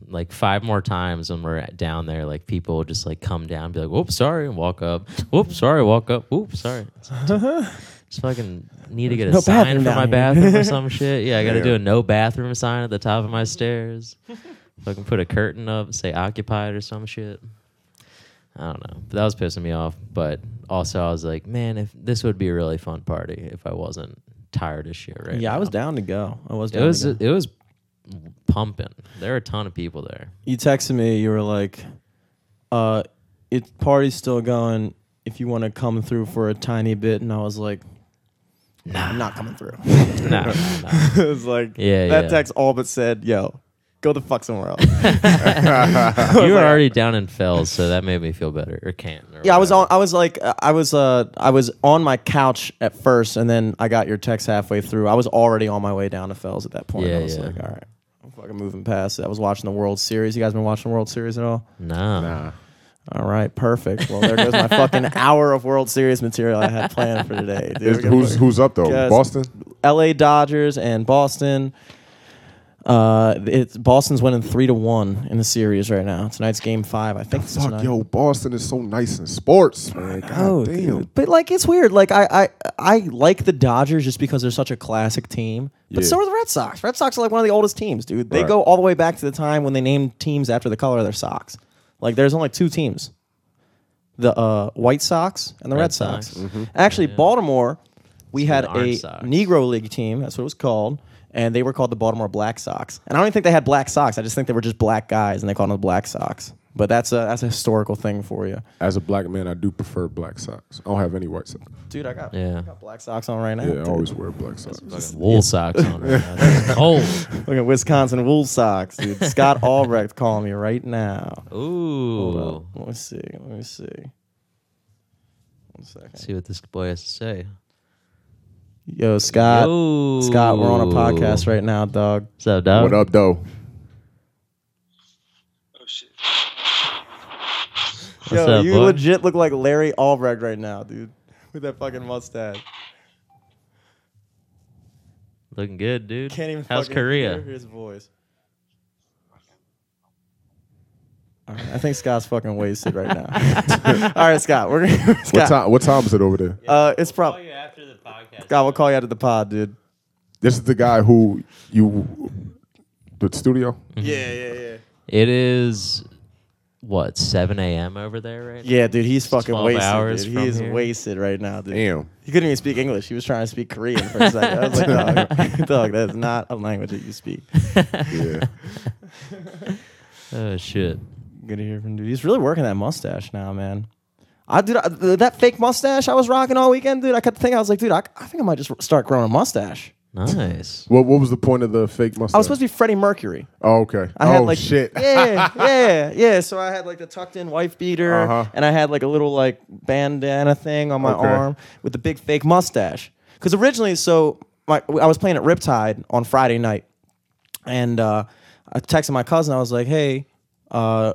like five more times when we're at- down there, like people will just like come down, and be like, "Whoops, sorry," and walk up. "Whoops, sorry," walk up. "Whoops, sorry." It's Just *laughs* fucking need to get a No sign for my bathroom or *laughs* some shit. Yeah, I got to do a no bathroom sign at the top of my stairs. *laughs* Fucking put a curtain up, say occupied or some shit. I don't know. But that was pissing me off. But also, I was like, man, if this would be a really fun party if I wasn't tired as shit right Yeah, I was down to go. I was It was to go. it was pumping. There were a ton of people there. you texted me. You were like, "Uh, it party's still going. If you want to come through for a tiny bit," and I was like, "Nah, I'm not coming through." *laughs* Nah, nah, nah. *laughs* it was like, Yeah, that yeah. text all but said, "Yo, go the fuck somewhere else." *laughs* you were already down in Fells, so that made me feel better. Or can't. Or yeah, I was on. I was like, I was, uh, I was on my couch at first, and then I got your text halfway through. I was already on my way down to Fells at that point. Yeah, I was yeah. like, all right, I'm fucking moving past it. I was watching the World Series. You guys been watching the World Series at all? Nah. Nah. All right, perfect. Well, there goes my fucking *laughs* hour of World Series material I had planned for today. Dude, Is- who's fucking- who's up though? Guys, Boston. L.A. Dodgers and Boston. Uh, it's Boston's winning three to one in the series right now. Tonight's game five. I think it's Fuck, tonight. yo, Boston is so nice in sports, man. God Oh, damn. dude. But like it's weird. Like I, I I like the Dodgers just because they're such a classic team. But Yeah. so are the Red Sox. Red Sox are like one of the oldest teams, dude. They Right. go all the way back to the time when they named teams after the color of their socks. Like there's only two teams. The uh, White Sox and the Red, Red Sox. Sox. Actually, Baltimore, we It's had a Sox. Negro League team. That's what it was called. And they were called the Baltimore Black Sox. And I don't even think they had black socks. I just think they were just black guys, and they called them the Black Sox. But that's a that's a historical thing for you, As a black man, I do prefer black socks. I don't have any white socks. dude. I got, Yeah. I got black socks on right now. Yeah, I always wear black socks. Fucking wool socks on right now. That's *laughs* cold. Look at Wisconsin wool socks, dude. Scott Albrecht calling me right now. Ooh. Let me see. Let me see. One second. See what this boy has to say. Yo, Scott. Yo. Scott, we're on a podcast right now, dog. What's up, dog? What up, though? Oh, What's Yo, up, you boy? legit look like Larry Albrecht right now, dude. With that fucking mustache. Looking good, dude. Can't even How's fucking Korea? hear his voice. All right, I think Scott's fucking wasted right now. *laughs* All right, Scott, we're gonna *laughs* What Scott. time? What time is it over there? Uh, it's probably you after the podcast. Scott. We'll call you out of the pod, dude. This is the guy who you the studio. Yeah, yeah, yeah. It is what 7 a.m. over there right now. Yeah, dude, he's fucking 12 wasted. hours dude. from He's here. wasted right now, dude. Damn. He couldn't even speak English. He was trying to speak Korean for a second. I was like, dog, *laughs* dog, that's not a language that you speak. Yeah. *laughs* Oh shit. Good to hear from dude. He's really working that mustache now, man. I dude, I, that fake mustache I was rocking all weekend, dude. I kept thinking, I was like, dude, I, I think I might just start growing a mustache. Nice. What What was the point of the fake mustache? I was supposed to be Freddie Mercury. Oh, okay. I oh had like shit. Yeah, yeah, yeah. So I had like the tucked in wife beater, Uh-huh. and I had like a little like bandana thing on my Okay. arm with the big fake mustache. Because originally, so my I was playing at Riptide on Friday night, and uh, I texted my cousin. I was like, "Hey, uh,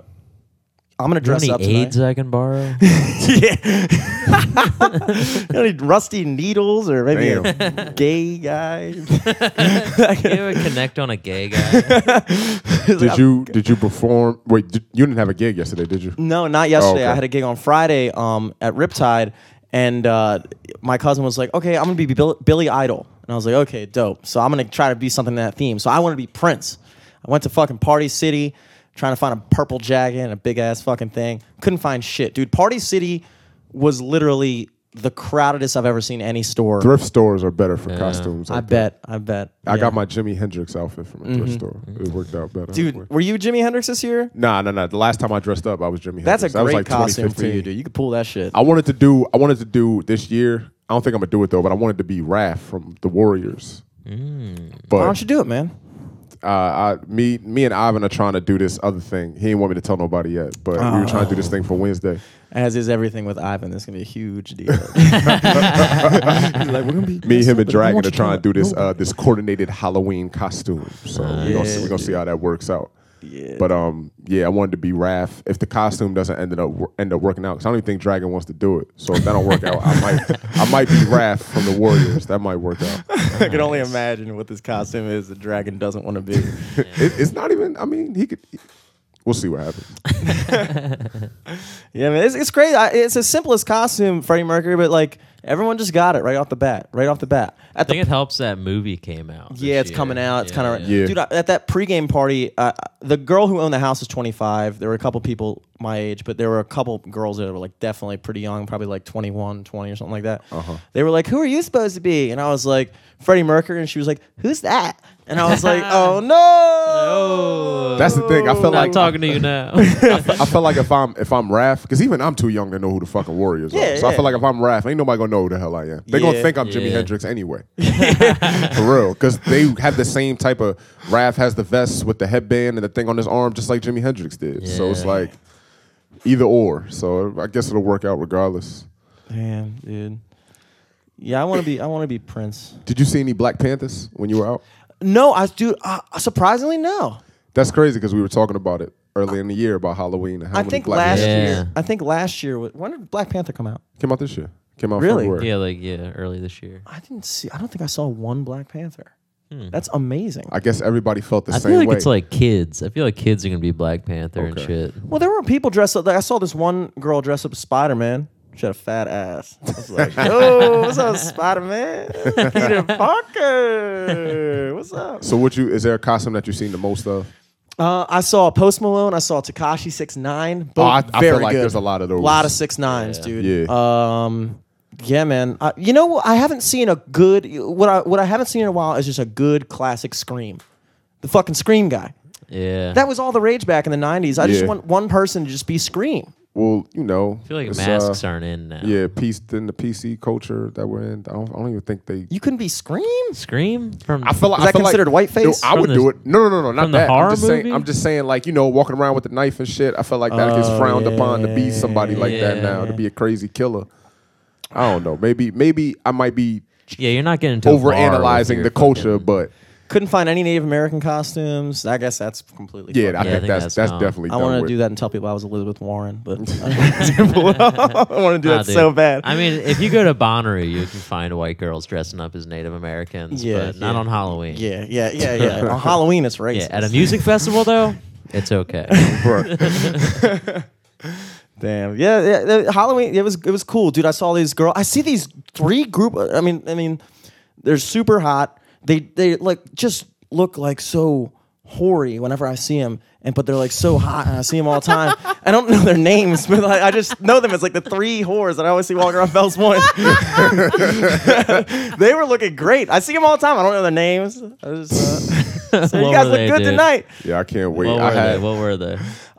I'm gonna Do you have dress any up tonight." AIDS I can borrow? *laughs* yeah. *laughs* you know, any rusty needles or maybe a gay guy. *laughs* you ever connect on a gay guy? Did you Did you perform? Wait, did, you didn't have a gig yesterday, did you? No, not yesterday. Oh, okay. I had a gig on Friday um, at Riptide, and uh, my cousin was like, "Okay, I'm gonna be Bill- Billy Idol," and I was like, "Okay, dope." So I'm gonna try to be something in that theme. So I want to be Prince. I went to fucking Party City, trying to find a purple jacket and a big ass fucking thing. Couldn't find shit, dude. Party City was literally the crowdedest I've ever seen any store. Thrift stores are better for costumes. I like bet. I bet. I Yeah. got my Jimi Hendrix outfit from a thrift mm-hmm. store. It worked out better. dude. Were you Jimi Hendrix this year? Nah, nah, nah. The last time I dressed up, I was Jimi Hendrix. That's a Hendrix. That was great like costume for 2015. you, dude. You could pull that shit. I wanted to do. I wanted to do this year. I don't think I'm gonna do it though. But I wanted to be Raph from the Warriors. Mm. Why But don't you do it, man? Uh, I, me, me and Ivan are trying to do this other thing. He didn't want me to tell nobody yet, but we were trying to do this thing for Wednesday. As is everything with Ivan, this is gonna be a huge deal. *laughs* *laughs* Like, we're gonna be Me, him, and Dragon are trying to do this uh, this coordinated Halloween costume. So we're gonna see, we're gonna see how that works out. Yeah. But um, yeah, I wanted to be Raph. If the costume doesn't end up end up working out, because I don't even think Dragon wants to do it. So if that don't work out, I might I might be Raph from the Warriors. That might work out. *laughs* I can only imagine what this costume is. The dragon doesn't want to be. It, it's not even. I mean, he could. We'll see what happens. *laughs* *laughs* yeah, man, it's, it's great. I, it's the simplest costume, Freddie Mercury, but like everyone just got it right off the bat. Right off the bat. I At the think it helps that movie came out. Yeah, this it's coming out. It's kind of yeah. dude. I- At that pregame party, uh, the girl who owned the house was 25. There were a couple people my age, but there were a couple girls that were like definitely pretty young, probably like 21, 20 or something like that. Uh-huh. They were like, "Who are you supposed to be?" And I was like, "Freddie Mercury," and she was like, "Who's that?" And I was like, *laughs* "Oh no!" Oh, That's the thing. I feel I'm like talking to you now. *laughs* I feel like if I'm if I'm Raph, because even I'm too young to know who the fucking Warriors Yeah, are. So I feel like if I'm Raph, ain't nobody gonna know who the hell I am. They gonna think I'm Jimi Hendrix anyway. *laughs* For real, because they have the same type of. Raph has the vest with the headband and the thing on his arm, just like Jimi Hendrix did. So it's like either or. So I guess it'll work out regardless. Damn, dude. Yeah, I want to be. I want to be Prince. Did you see any Black Panthers when you were out? No, I do. Uh, surprisingly, no. That's crazy because we were talking about it early in the year about Halloween and how I many think Black last Panthers Yeah. year. I think last year. wa- When did Black Panther come out? came out this year. Came out Really? February. yeah, like yeah, early this year. I didn't see. I don't think I saw one Black Panther. Hmm. That's amazing. I guess everybody felt the I same feel like way. it's like kids. I feel like kids are gonna be Black Panther and Okay. shit. well, there were people dressed up. Like, I saw this one girl dressed up as Spider Man. She had a fat ass. I was *laughs* like, "Yo, what's up, Spider Man? *laughs* Peter Parker, what's up?" so, what you is there a costume that you've seen the most of? Uh, I saw Post Malone. I saw Tekashi Six Nine. Both Oh, I- I very feel like good. there's a lot of those. A lot of Six Nines, Yeah. dude. Yeah. Um, yeah, man. Uh, you know. I haven't seen a good. What I what I haven't seen in a while is just a good classic Scream. The fucking Scream guy. Yeah, That was all the rage back in the '90s. I just Yeah. want one person to just be Scream. Well, you know, I feel like it's, masks uh, aren't in now. Yeah, piece in the PC culture that we're in. I don't, I don't even think they. You couldn't be Scream. Scream from. I feel like Is I that feel like- considered whiteface? No, I would the- do it. No, no, no, no, not from the that. horror I'm just saying. movie? I'm just saying, like you know, walking around with a knife and shit. I feel like that gets frowned upon to be somebody like that yeah. now, to be a crazy killer. I don't know. Maybe, maybe I might be yeah, you're not getting into over analyzing the culture, fucking- but Couldn't find any Native American costumes. I guess that's completely. yeah, fucked I up. I think think that's that's that's dumb. definitely. I done want to with. do that and tell people I was Elizabeth Warren, but *laughs* I want to *laughs* do Nah, that dude. so bad. I mean, if you go to Bonnaroo, you can find white girls dressing up as Native Americans, Yeah, but not yeah. on Halloween. yeah, yeah, yeah, yeah. On *laughs* Halloween, it's racist. Yeah, at a music festival though, it's okay. Bruh. Damn. Yeah, yeah. the Halloween. It was it was cool, dude. I saw these girls. I see these three group. I mean, I mean, they're super hot. They they like just look like so hoary whenever I see them. And but they're like so hot, and I see them all the time. I don't know their names, *laughs* but like, I just know them as like the three whores that I always see walking around Fells Point. *laughs* they were looking great. I see them all the time. I don't know their names. I just, uh, *laughs* so you guys look they, good dude? tonight. Yeah, I can't wait. what I had they? What were they?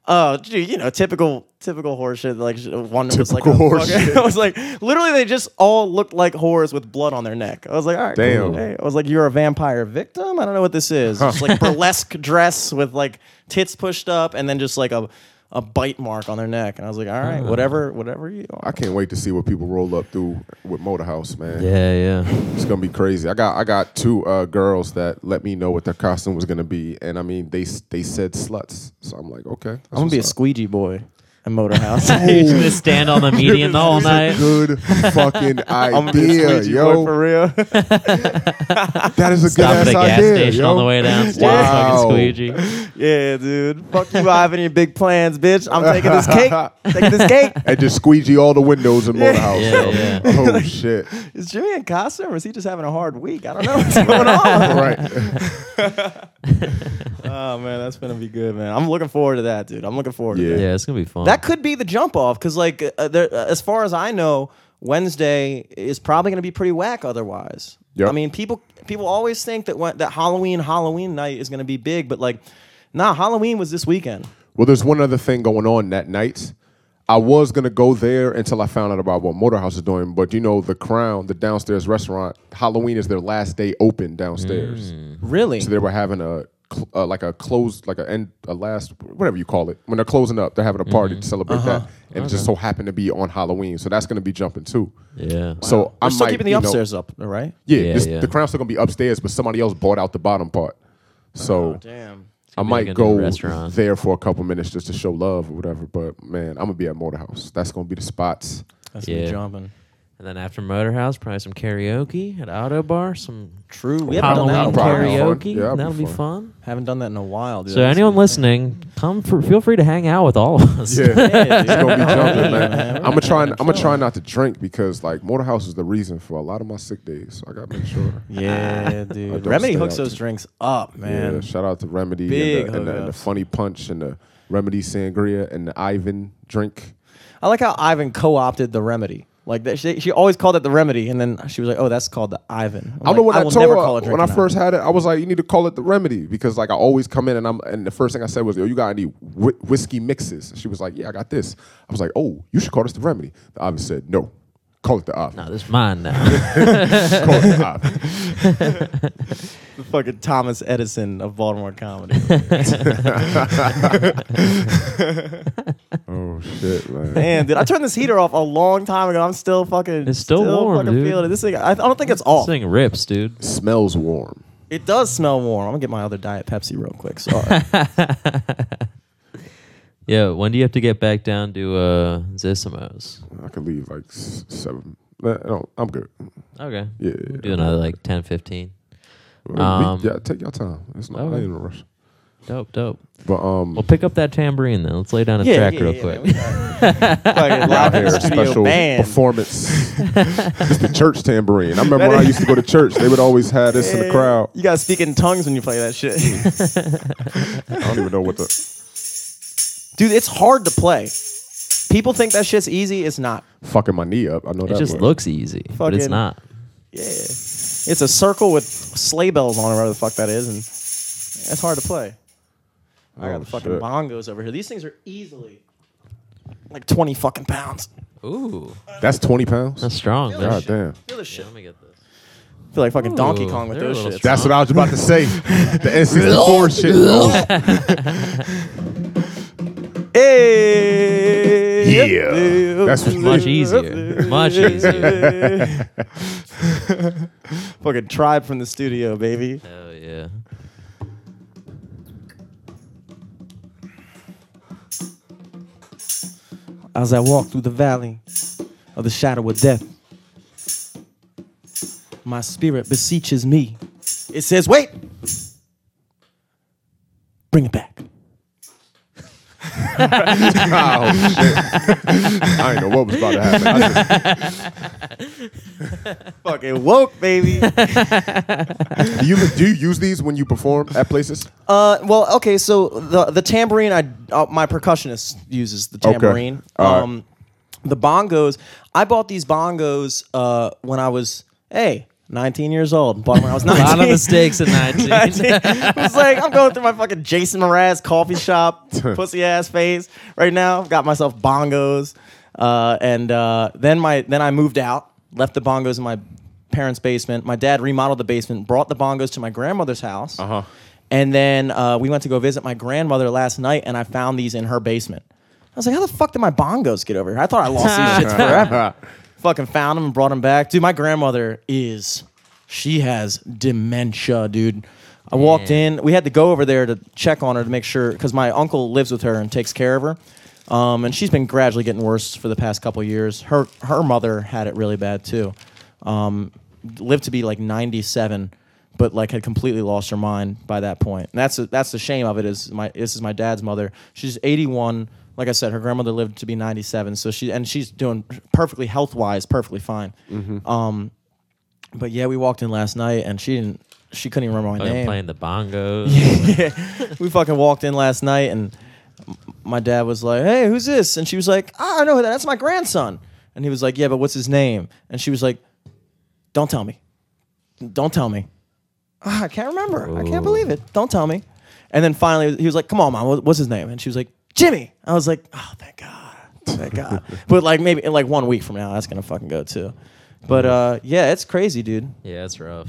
Oh, gee, you know, typical, typical horse shit. Like one was like, a Typical horse fucking- *laughs* shit. I was like, literally, they just all looked like whores with blood on their neck. I was like, all right, Damn. cool. Hey, I was like, you're a vampire victim. I don't know what this is. Just like *laughs* burlesque dress with like tits pushed up, and then just like a a bite mark on their neck. And I was like, all right, whatever, whatever you are. I can't wait to see what people roll up through with Motorhouse, man. Yeah, yeah. It's gonna be crazy. I got I got two uh, girls that let me know what their costume was gonna be, and I mean they they said sluts, so I'm like, okay, I'm gonna be a up. squeegee boy at Motor House. *laughs* You're just gonna stand on the median the whole night. Good fucking *laughs* I'm gonna be a idea, yo. for real. *laughs* that is a Stop good at a gas idea, station yo. on the way downstairs. Wow. Fucking squeegee. yeah, dude. Fuck you, Ivan, and your big plans, bitch. I'm taking this cake. taking this cake. And just squeegee all the windows in Motorhouse. Yeah, yo. yeah. Oh shit! Is Jimmy in costume or is he just having a hard week? I don't know what's going on. right. oh man, that's gonna be good, man. I'm looking forward to that, dude. I'm looking forward to Yeah. that. Yeah, it's gonna be fun. That could be the jump off because, like, uh, there, uh, as far as I know, Wednesday is probably gonna be pretty whack. Otherwise, Yep. I mean, people people always think that when, that Halloween Halloween night is gonna be big, but like, nah, Halloween was this weekend. Well, there's one other thing going on that night. I was gonna go there until I found out about what Motorhouse is doing, but you know, the Crown, the downstairs restaurant, Halloween is their last day open downstairs. Really? So they were having a cl- uh, like a close, like a end, a last, whatever you call it. When they're closing up, they're having a party to celebrate Uh-huh. that, and it just so happened to be on Halloween. So that's gonna be jumping too. yeah. So I We're still keeping the you know- upstairs up, right? yeah, Yeah, this, yeah. the Crown's still gonna be upstairs, but somebody else bought out the bottom part. So Oh, Damn. I gonna might a go restaurant. there for a couple minutes just to show love or whatever. But man, I'm gonna be at Motor House. That's gonna be the spots. That's Yeah. me jumping. And then after Motorhouse, probably some karaoke at Ottobar. Some True. Oh, we haven't done that. Halloween in a while. karaoke. Yeah, that'd be That'll be fun. fun. Haven't done that in a while, dude. So That's anyone gonna listening, come for, feel free to hang out with all of us. Yeah, Yeah, it's gonna be *laughs* jumping, man. man. I'm gonna try. I'm gonna try not to drink because like Motorhouse is the reason for a lot of my sick days. So I gotta make sure. *laughs* Yeah, *laughs* I dude. don't Remedy stay hooks out those too. drinks up, man. Yeah, shout out to Remedy Big and, the, and, the, and the hookups. Funny Punch and the Remedy Sangria and the Ivan drink. I like how Ivan co-opted the remedy. Like that, she, she always called it the remedy, and then she was like, "Oh, that's called the Ivan." I'm I don't know like, what I, will told never her call it when I drinking first had it. I was like, "You need to call it the remedy," because like I always come in and I'm and the first thing I said was, "Yo, you got any whi- whiskey mixes?" She was like, "Yeah, I got this." I was like, "Oh, you should call this the remedy." The Ivan said, "No, call it the Ivan. No, this is mine now. *laughs* call it the Ivan." The fucking Thomas Edison of Baltimore comedy. *laughs* *laughs* shit, man. Man, dude, I turned this heater off a long time ago. I'm still fucking. It's still warm, fucking dude. Feeling it. This thing, I, I don't think it's off. this off. thing rips, dude. Smells warm. It does smell warm. I'm gonna get my other diet Pepsi real quick. Sorry. *laughs* *laughs* Yeah, when do you have to get back down to uh, Zissimo's? I could leave like s- seven. Uh, No, I'm good. Okay. Yeah, We'll do another like 10, 15. We- Um, yeah, take your time. It's not I okay. ain't in a rush. Dope, dope. But um, We'll pick up that tambourine then. Let's lay down a yeah, track yeah, real yeah, quick. man. We got- live *laughs* here special band. performance. *laughs* it's the church tambourine. I remember when I used to go to church, they would always have this in the crowd. You gotta speak in tongues when you play that shit. *laughs* I don't even know what the Dude, it's hard to play. People think that shit's easy. It's not. fucking my knee up. I know It that. just much. looks easy, but it's not. Yeah. It's a circle with sleigh bells on it, whatever the fuck that is, and it's hard to play. I got Oh, the fucking shit. bongos over here. These things are easily like 20 fucking pounds. Ooh, That's twenty pounds. that's strong. Feel man. God damn. Feel this shit. Let me get this. I feel like fucking Donkey Ooh, Kong with they're a those little shits. That's what I was about to say. The *laughs* N64 shit. *laughs* Hey! Yeah. That's what- Much easier. Much easier. *laughs* fucking tribe from the studio, baby. Hell yeah. As I walk through the valley of the shadow of death, my spirit beseeches me. It says, Wait! Bring it back. Oh shit! I didn't know what was about to happen. *laughs* Fucking woke, baby. do you do you use these when you perform at places? uh, well, okay, so the the tambourine, I uh, my percussionist uses the Okay. tambourine. All right. Um, the bongos, I bought these bongos uh, when I was hey 19 years old. Bought them when I was *laughs* A 19. lot of mistakes at *laughs* 19. I was like, I'm going through my fucking Jason Mraz coffee shop, *laughs* pussy ass phase right now. I've Got myself bongos, uh, and uh, then my then I moved out, left the bongos in my parents' basement. My dad remodeled the basement, brought the bongos to my grandmother's house, Uh-huh. and then uh, we went to go visit my grandmother last night, and I found these in her basement. I was like, how the fuck did my bongos get over here? I thought I lost these shits forever. Fucking found him and brought him back. Dude, my grandmother is, she has dementia, dude. I walked in. We had to go over there to check on her to make sure, because my uncle lives with her and takes care of her. Um, and she's been gradually getting worse for the past couple years. Her her mother had it really bad too. Um, lived to be like 97, but like had completely lost her mind by that point. And that's that's the shame of it. Is my this is my dad's mother. She's 81. Like I said, her grandmother lived to be 97. So she and she's doing perfectly health wise, perfectly fine. Um, but yeah, we walked in last night and she didn't. She couldn't even remember my Fucking name playing the bongos. *laughs* we fucking walked in last night and m- my dad was like, "Hey, who's this?" And she was like, "Ah, "I know who that. That's my grandson." And he was like, "Yeah, but what's his name?" And she was like, "Don't tell me. Don't tell me. Ah, I can't remember. I can't believe it. Don't tell me." And then finally, he was like, "Come on, mom. What's his name?" And she was like, "Jimmy." I was like, "Oh, thank God, thank God." *laughs* but like maybe in like one week from now, that's gonna fucking go too. But uh, yeah, it's crazy, dude. yeah, it's rough.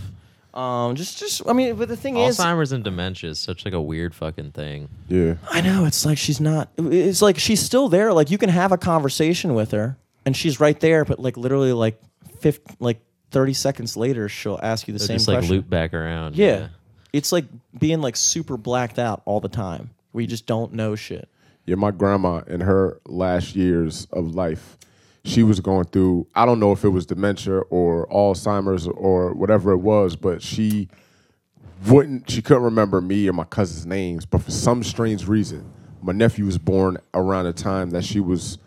Um, just, just, I mean, but the thing is, Alzheimer's and dementia is such like a weird fucking thing. Yeah. I know it's like she's not. It's like she's still there. Like you can have a conversation with her, and she's right there. But like literally, like fifth, like thirty seconds later, she'll ask you the They'll same just like question. loop back around. yeah. it's like being like super blacked out all the time. where you just don't know shit. Yeah, my grandma in her last years of life, she was going through, I don't know if it was dementia or Alzheimer's or whatever it was, but she wouldn't, she couldn't remember me or my cousin's names. But for some strange reason, my nephew was born around the time that she was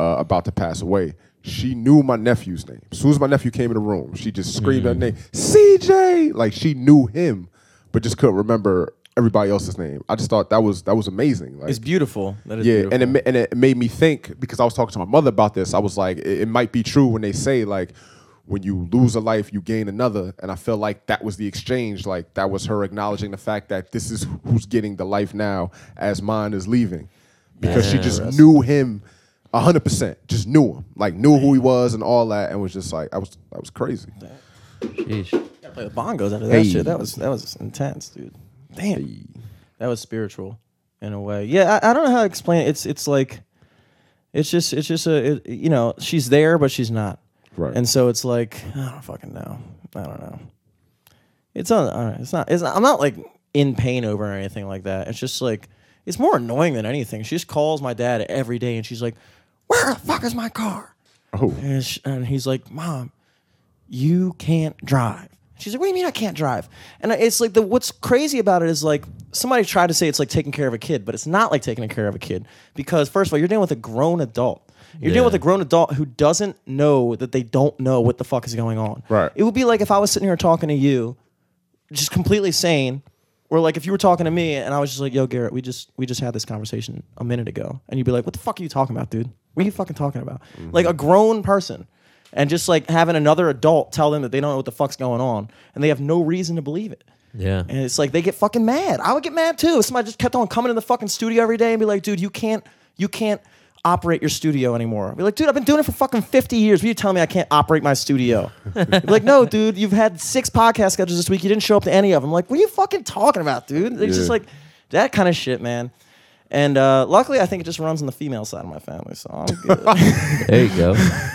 uh, about to pass away. She knew my nephew's name. As soon as my nephew came in the room, she just screamed that name, CJ. Like she knew him, but just couldn't remember everybody else's name. I just thought that was that was amazing. Like, It's beautiful. That is yeah, beautiful. and it and it made me think because I was talking to my mother about this. I was like, it, it might be true when they say like, when you lose a life, you gain another. And I feel like that was the exchange. Like that was her acknowledging the fact that this is who's getting the life now as mine is leaving, because she just knew him hundred percent, just knew him, like knew who he was and all that, and was just like, I was that was crazy. Sheesh. play the bongos after that Hey. shit. That was that was intense, dude. Damn, that was spiritual in a way. Yeah, I, I don't know how to explain it. It's it's like, it's just it's just a it, you know she's there but she's not, Right. and so it's like I don't fucking know. I don't know. It's not. It's not. It's not, I'm not like in pain over or anything like that. It's just like it's more annoying than anything. She just calls my dad every day and she's like, "Where the fuck is my car?" Oh, And, sh- and he's like, Mom, you can't drive. She's like, What do you mean I can't drive? And it's like the what's crazy about it is like somebody tried to say it's like taking care of a kid, but it's not like taking care of a kid because first of all, you're dealing with a grown adult. You're dealing with a grown adult who doesn't know that they don't know what the fuck is going on. Right. It would be like if I was sitting here talking to you, just completely sane, or like if you were talking to me and I was just like, "Yo, Garrett, we just we just had this conversation a minute ago," and you'd be like, "What the fuck are you talking about, dude? What are you fucking talking about?" Like a grown person, and just like having another adult tell them that they don't know what the fuck's going on, and they have no reason to believe it. Yeah. And it's like they get fucking mad. I would get mad too if somebody just kept on coming in the fucking studio every day and be like, "Dude, you can't you can't." Operate your studio anymore. I'd be like, dude, I've been doing it for fucking 50 years. What are you telling me I can't operate my studio? Like, no, *laughs* dude, you've had six podcast schedules this week. You didn't show up to any of them. I'm like, what are you fucking talking about, dude? It's just like that kind of shit, man. And uh, luckily, I think it just runs on the female side of my family, so I'm *laughs* good. There you go. *laughs*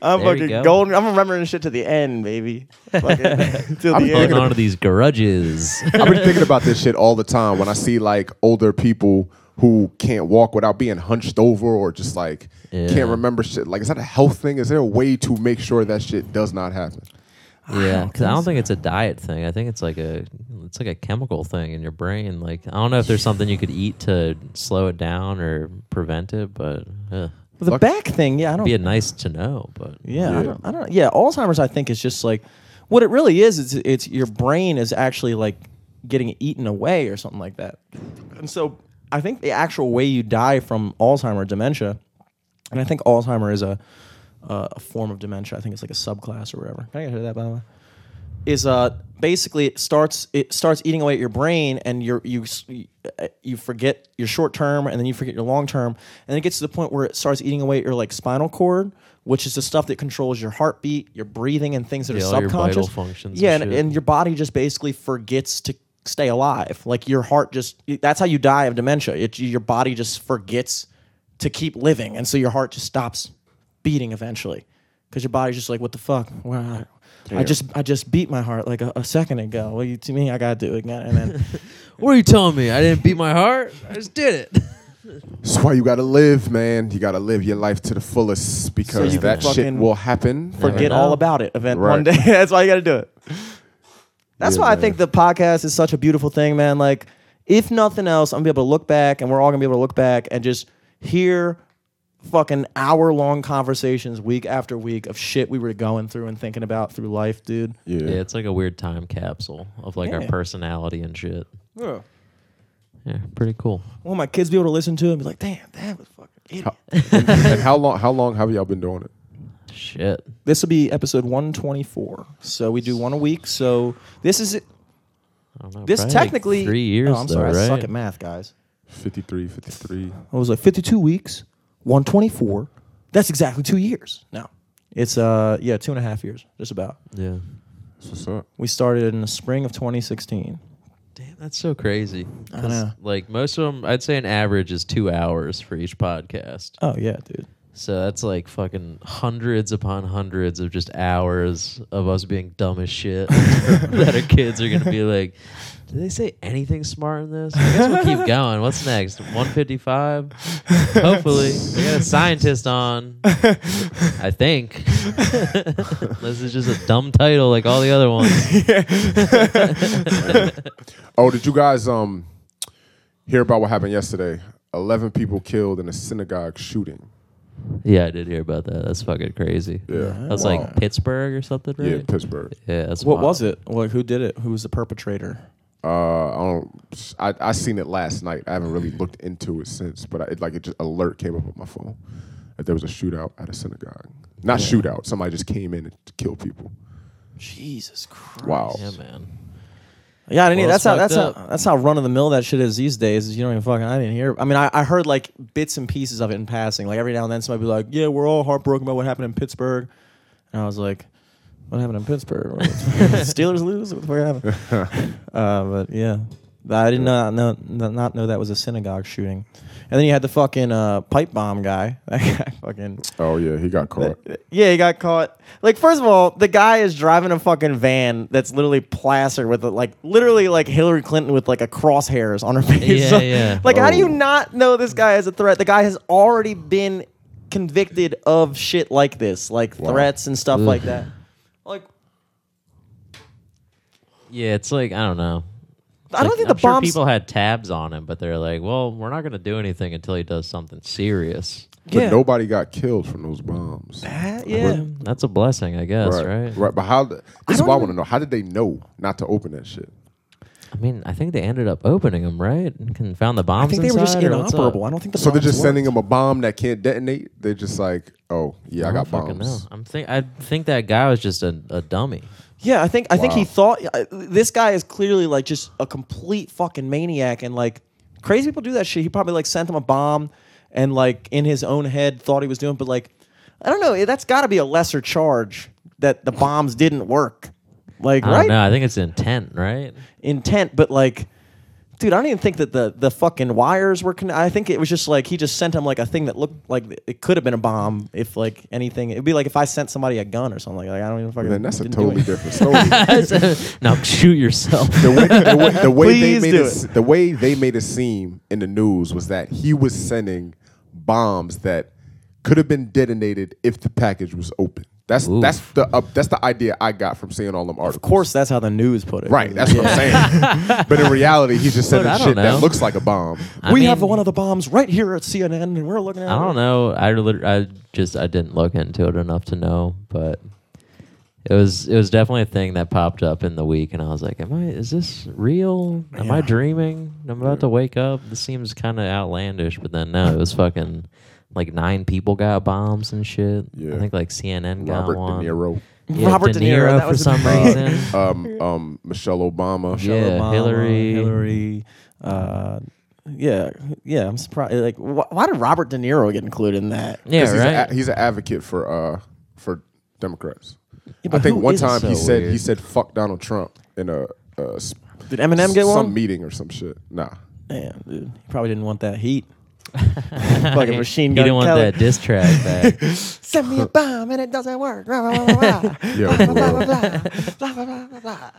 I'm There you fucking go. golden. I'm remembering this shit to the end, baby. Fucking, *laughs* till I'm the Holding end. on to these grudges. I've been thinking about this shit all the time when I see like older people who can't walk without being hunched over or just like Yeah. can't remember shit. Like, is that a health thing? Is there a way to make sure that shit does not happen? Yeah, because I don't think it's a diet thing. I think it's like a it's like a chemical thing in your brain. Like I don't know if there's something you could eat to slow it down or prevent it, but uh, The Luck- back thing, yeah, I don't. be a nice to know. But Yeah, Yeah. I don't, I don't. Yeah, Alzheimer's. I think is just like what it really is. It's it's your brain is actually like getting eaten away or something like that. And so I think the actual way you die from Alzheimer dementia, and I think Alzheimer is a uh, a form of dementia. I think it's like a subclass or whatever. Can I get rid of that by the way? is uh basically it starts it starts eating away at your brain and you're you you forget your short term and then you forget your long term and then it gets to the point where it starts eating away at your like spinal cord which is the stuff that controls your heartbeat your breathing and things that Yeah, are all your vital subconscious functions yeah and and, and your body just basically forgets to stay alive like your heart just that's how you die of dementia it, your body just forgets to keep living and so your heart just stops beating eventually because your body's just like what the fuck Well, I just I just beat my heart like a, a second ago. Well, you, to me, I gotta do it again, and then *laughs* What are you telling me? I didn't beat my heart. I just did it. *laughs* That's why you gotta live, man. You gotta live your life to the fullest because you can that shit fucking will happen. forget all about it. Event one Right. day. *laughs* That's why you gotta do it. That's Yeah, why I man. think the podcast is such a beautiful thing, man. Like, if nothing else, I'm gonna be able to look back, and we're all gonna be able to look back and just hear fucking hour long conversations week after week of shit we were going through and thinking about through life, dude. Yeah. Yeah, it's like a weird time capsule of like our Yeah. personality and shit. Yeah. Yeah, pretty cool. I want my kids be able to listen to it and be like, damn, that was fucking idiot. and, and how long? How long have y'all been doing it? Shit. This will be episode 124. So we do one a week. So this is I don't know. this probably like technically three years. Oh, I'm though, sorry, right? I suck at math, guys. 53, 53. I was like 52 weeks, 124. That's exactly two years. now. it's uh yeah two and a half years, just about. Yeah. That's what's up. We started in the spring of 2016. Damn, that's so crazy. I 'Cause, know. Like most of them, I'd say an average is two hours for each podcast. Oh yeah, dude. So that's like fucking hundreds upon hundreds of just hours of us being dumb as shit *laughs* that our kids are gonna be like, did they say anything smart in this? I guess we'll keep *laughs* going. What's next? 155? Hopefully. We got a scientist on. I think. *laughs* this is just a dumb title like all the other ones. Oh, did you guys um hear about what happened yesterday? Eleven people killed in a synagogue shooting. Yeah, I did hear about that. That's fucking crazy. Yeah, That's like Pittsburgh or something, right? yeah, Pittsburgh. Yeah, that's What wild. was it? Like who did it? Who was the perpetrator? Uh, I don't. I I seen it last night. I haven't really looked into it since, but I, it like it just alert came up on my phone that there was a shootout at a synagogue. Not shootout. Somebody just came in and killed people. Jesus Christ. Wow. Yeah, man. Yeah, I didn't. That's how. That's how. That's how run of the mill that shit is these days. Is you don't even fucking. I didn't hear. I mean, I, I heard like bits and pieces of it in passing. Like every now and then, somebody be like, "Yeah, we're all heartbroken about what happened in Pittsburgh," and I was like, "What happened in Pittsburgh? *laughs* Steelers lose? What the fuck happened?" *laughs* uh, but yeah, I did not know not know that was a synagogue shooting. And then you had the fucking uh, pipe bomb guy. *laughs* That guy fucking Oh yeah, he got caught. yeah, he got caught. Like, first of all, the guy is driving a fucking van that's literally plastered with like literally like Hillary Clinton with like a crosshairs on her *laughs* face. Yeah, So, yeah. *laughs* Like, how do you Oh. not know this guy is a threat? The guy has already been convicted of shit like this, like Wow. threats and stuff Ugh. like that. Like, Yeah, it's like I don't know. I don't Like, think I'm the sure bombs. people had tabs on him, but they're like, "Well, we're not going to do anything until he does something serious." But yeah, nobody got killed from those bombs. That- yeah. That's a blessing, I guess, right? Right. But how? This is what I want to know. How did they know not to open that shit? I mean, I think they ended up opening them, right? And found the bombs. I think they were just inside, or what's up? inoperable. I don't think the So they're bombs just sending worked. them a bomb that can't detonate. They're just like, oh yeah, I, I got don't bombs. know. I'm think I think that guy was just a, a dummy. Yeah, I think I think he thought uh, this guy is clearly like just a complete fucking maniac and like crazy people do that shit. He probably like sent him a bomb and like in his own head thought he was doing, but like I don't know. That's got to be a lesser charge that the bombs didn't work. Like I right know. I think it's intent, right? intent, but like. Dude, I don't even think that the, the fucking wires were. Con- I think it was just like he just sent him like a thing that looked like it could have been a bomb. If like anything, it'd be like if I sent somebody a gun or something. Like I don't even fucking. Then that's a totally different story. *laughs* *laughs* now shoot yourself. the way, the way, the way they made do it, the way they made it seem in the news was that he was sending bombs that could have been detonated if the package was open. That's Oof. that's the uh, that's the idea I got from seeing all them articles. Of course, that's how the news put it. right? That's what I'm saying. but in reality, he's just But sending I don't shit that looks like a bomb. I we mean, have one of the bombs right here at CNN, and we're looking at. I don't know. I lit- I just I didn't look into it enough to know, but it was it was definitely a thing that popped up in the week, and I was like, "Am I? Is this real? Am I dreaming? I'm about to wake up. This seems kind of outlandish." But then no, it was fucking like nine people got bombs and shit. Yeah. I think like CNN got one. Robert one. De Niro. Yeah, Robert De De Niro, Niro that for was some reason. *laughs* um, um, Michelle Obama. Michelle Yeah, Obama, Hillary. Hillary. Uh, yeah, yeah. I'm surprised. Like, wh- why did Robert De Niro get included in that? Yeah, 'Cause he's, right. a, he's an advocate for uh for Democrats. Yeah, I but think who one isn't? time he so said he said fuck Donald Trump in a, a s- Did Eminem get one? some meeting or some shit. Nah. Damn, dude. He probably didn't want that heat. *laughs* Fucking machine He gun didn't want Kelly. that diss track back. *laughs* Send me a bomb and it doesn't work. Blah, blah, blah, blah, blah. *laughs* Blah, blah, blah, blah, blah, blah, blah, blah.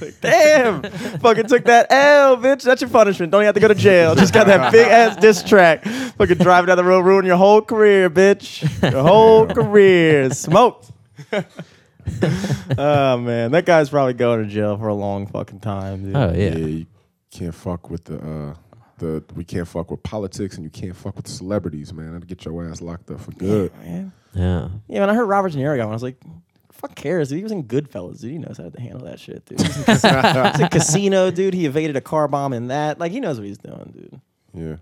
Like, Damn, fucking took that L, bitch. That's your punishment. Don't even have to go to jail. Just got that big ass diss track. Fucking driving down the road, ruin your whole career, bitch. Your whole career smoked. oh man, that guy's probably going to jail for a long fucking time, dude. Oh Yeah. yeah. you can't fuck with the uh the we can't fuck with politics and you can't fuck with celebrities, man. That'll get your ass locked up for good. Man. Yeah. Yeah, when I heard Robert De Niro got one, I was like, fuck cares, dude. He was in Goodfellas, dude. He knows how to handle that shit, dude. He's in, Cas- he's in Casino, dude. He evaded a car bomb in that. Like, he knows what he's doing, dude. Yeah.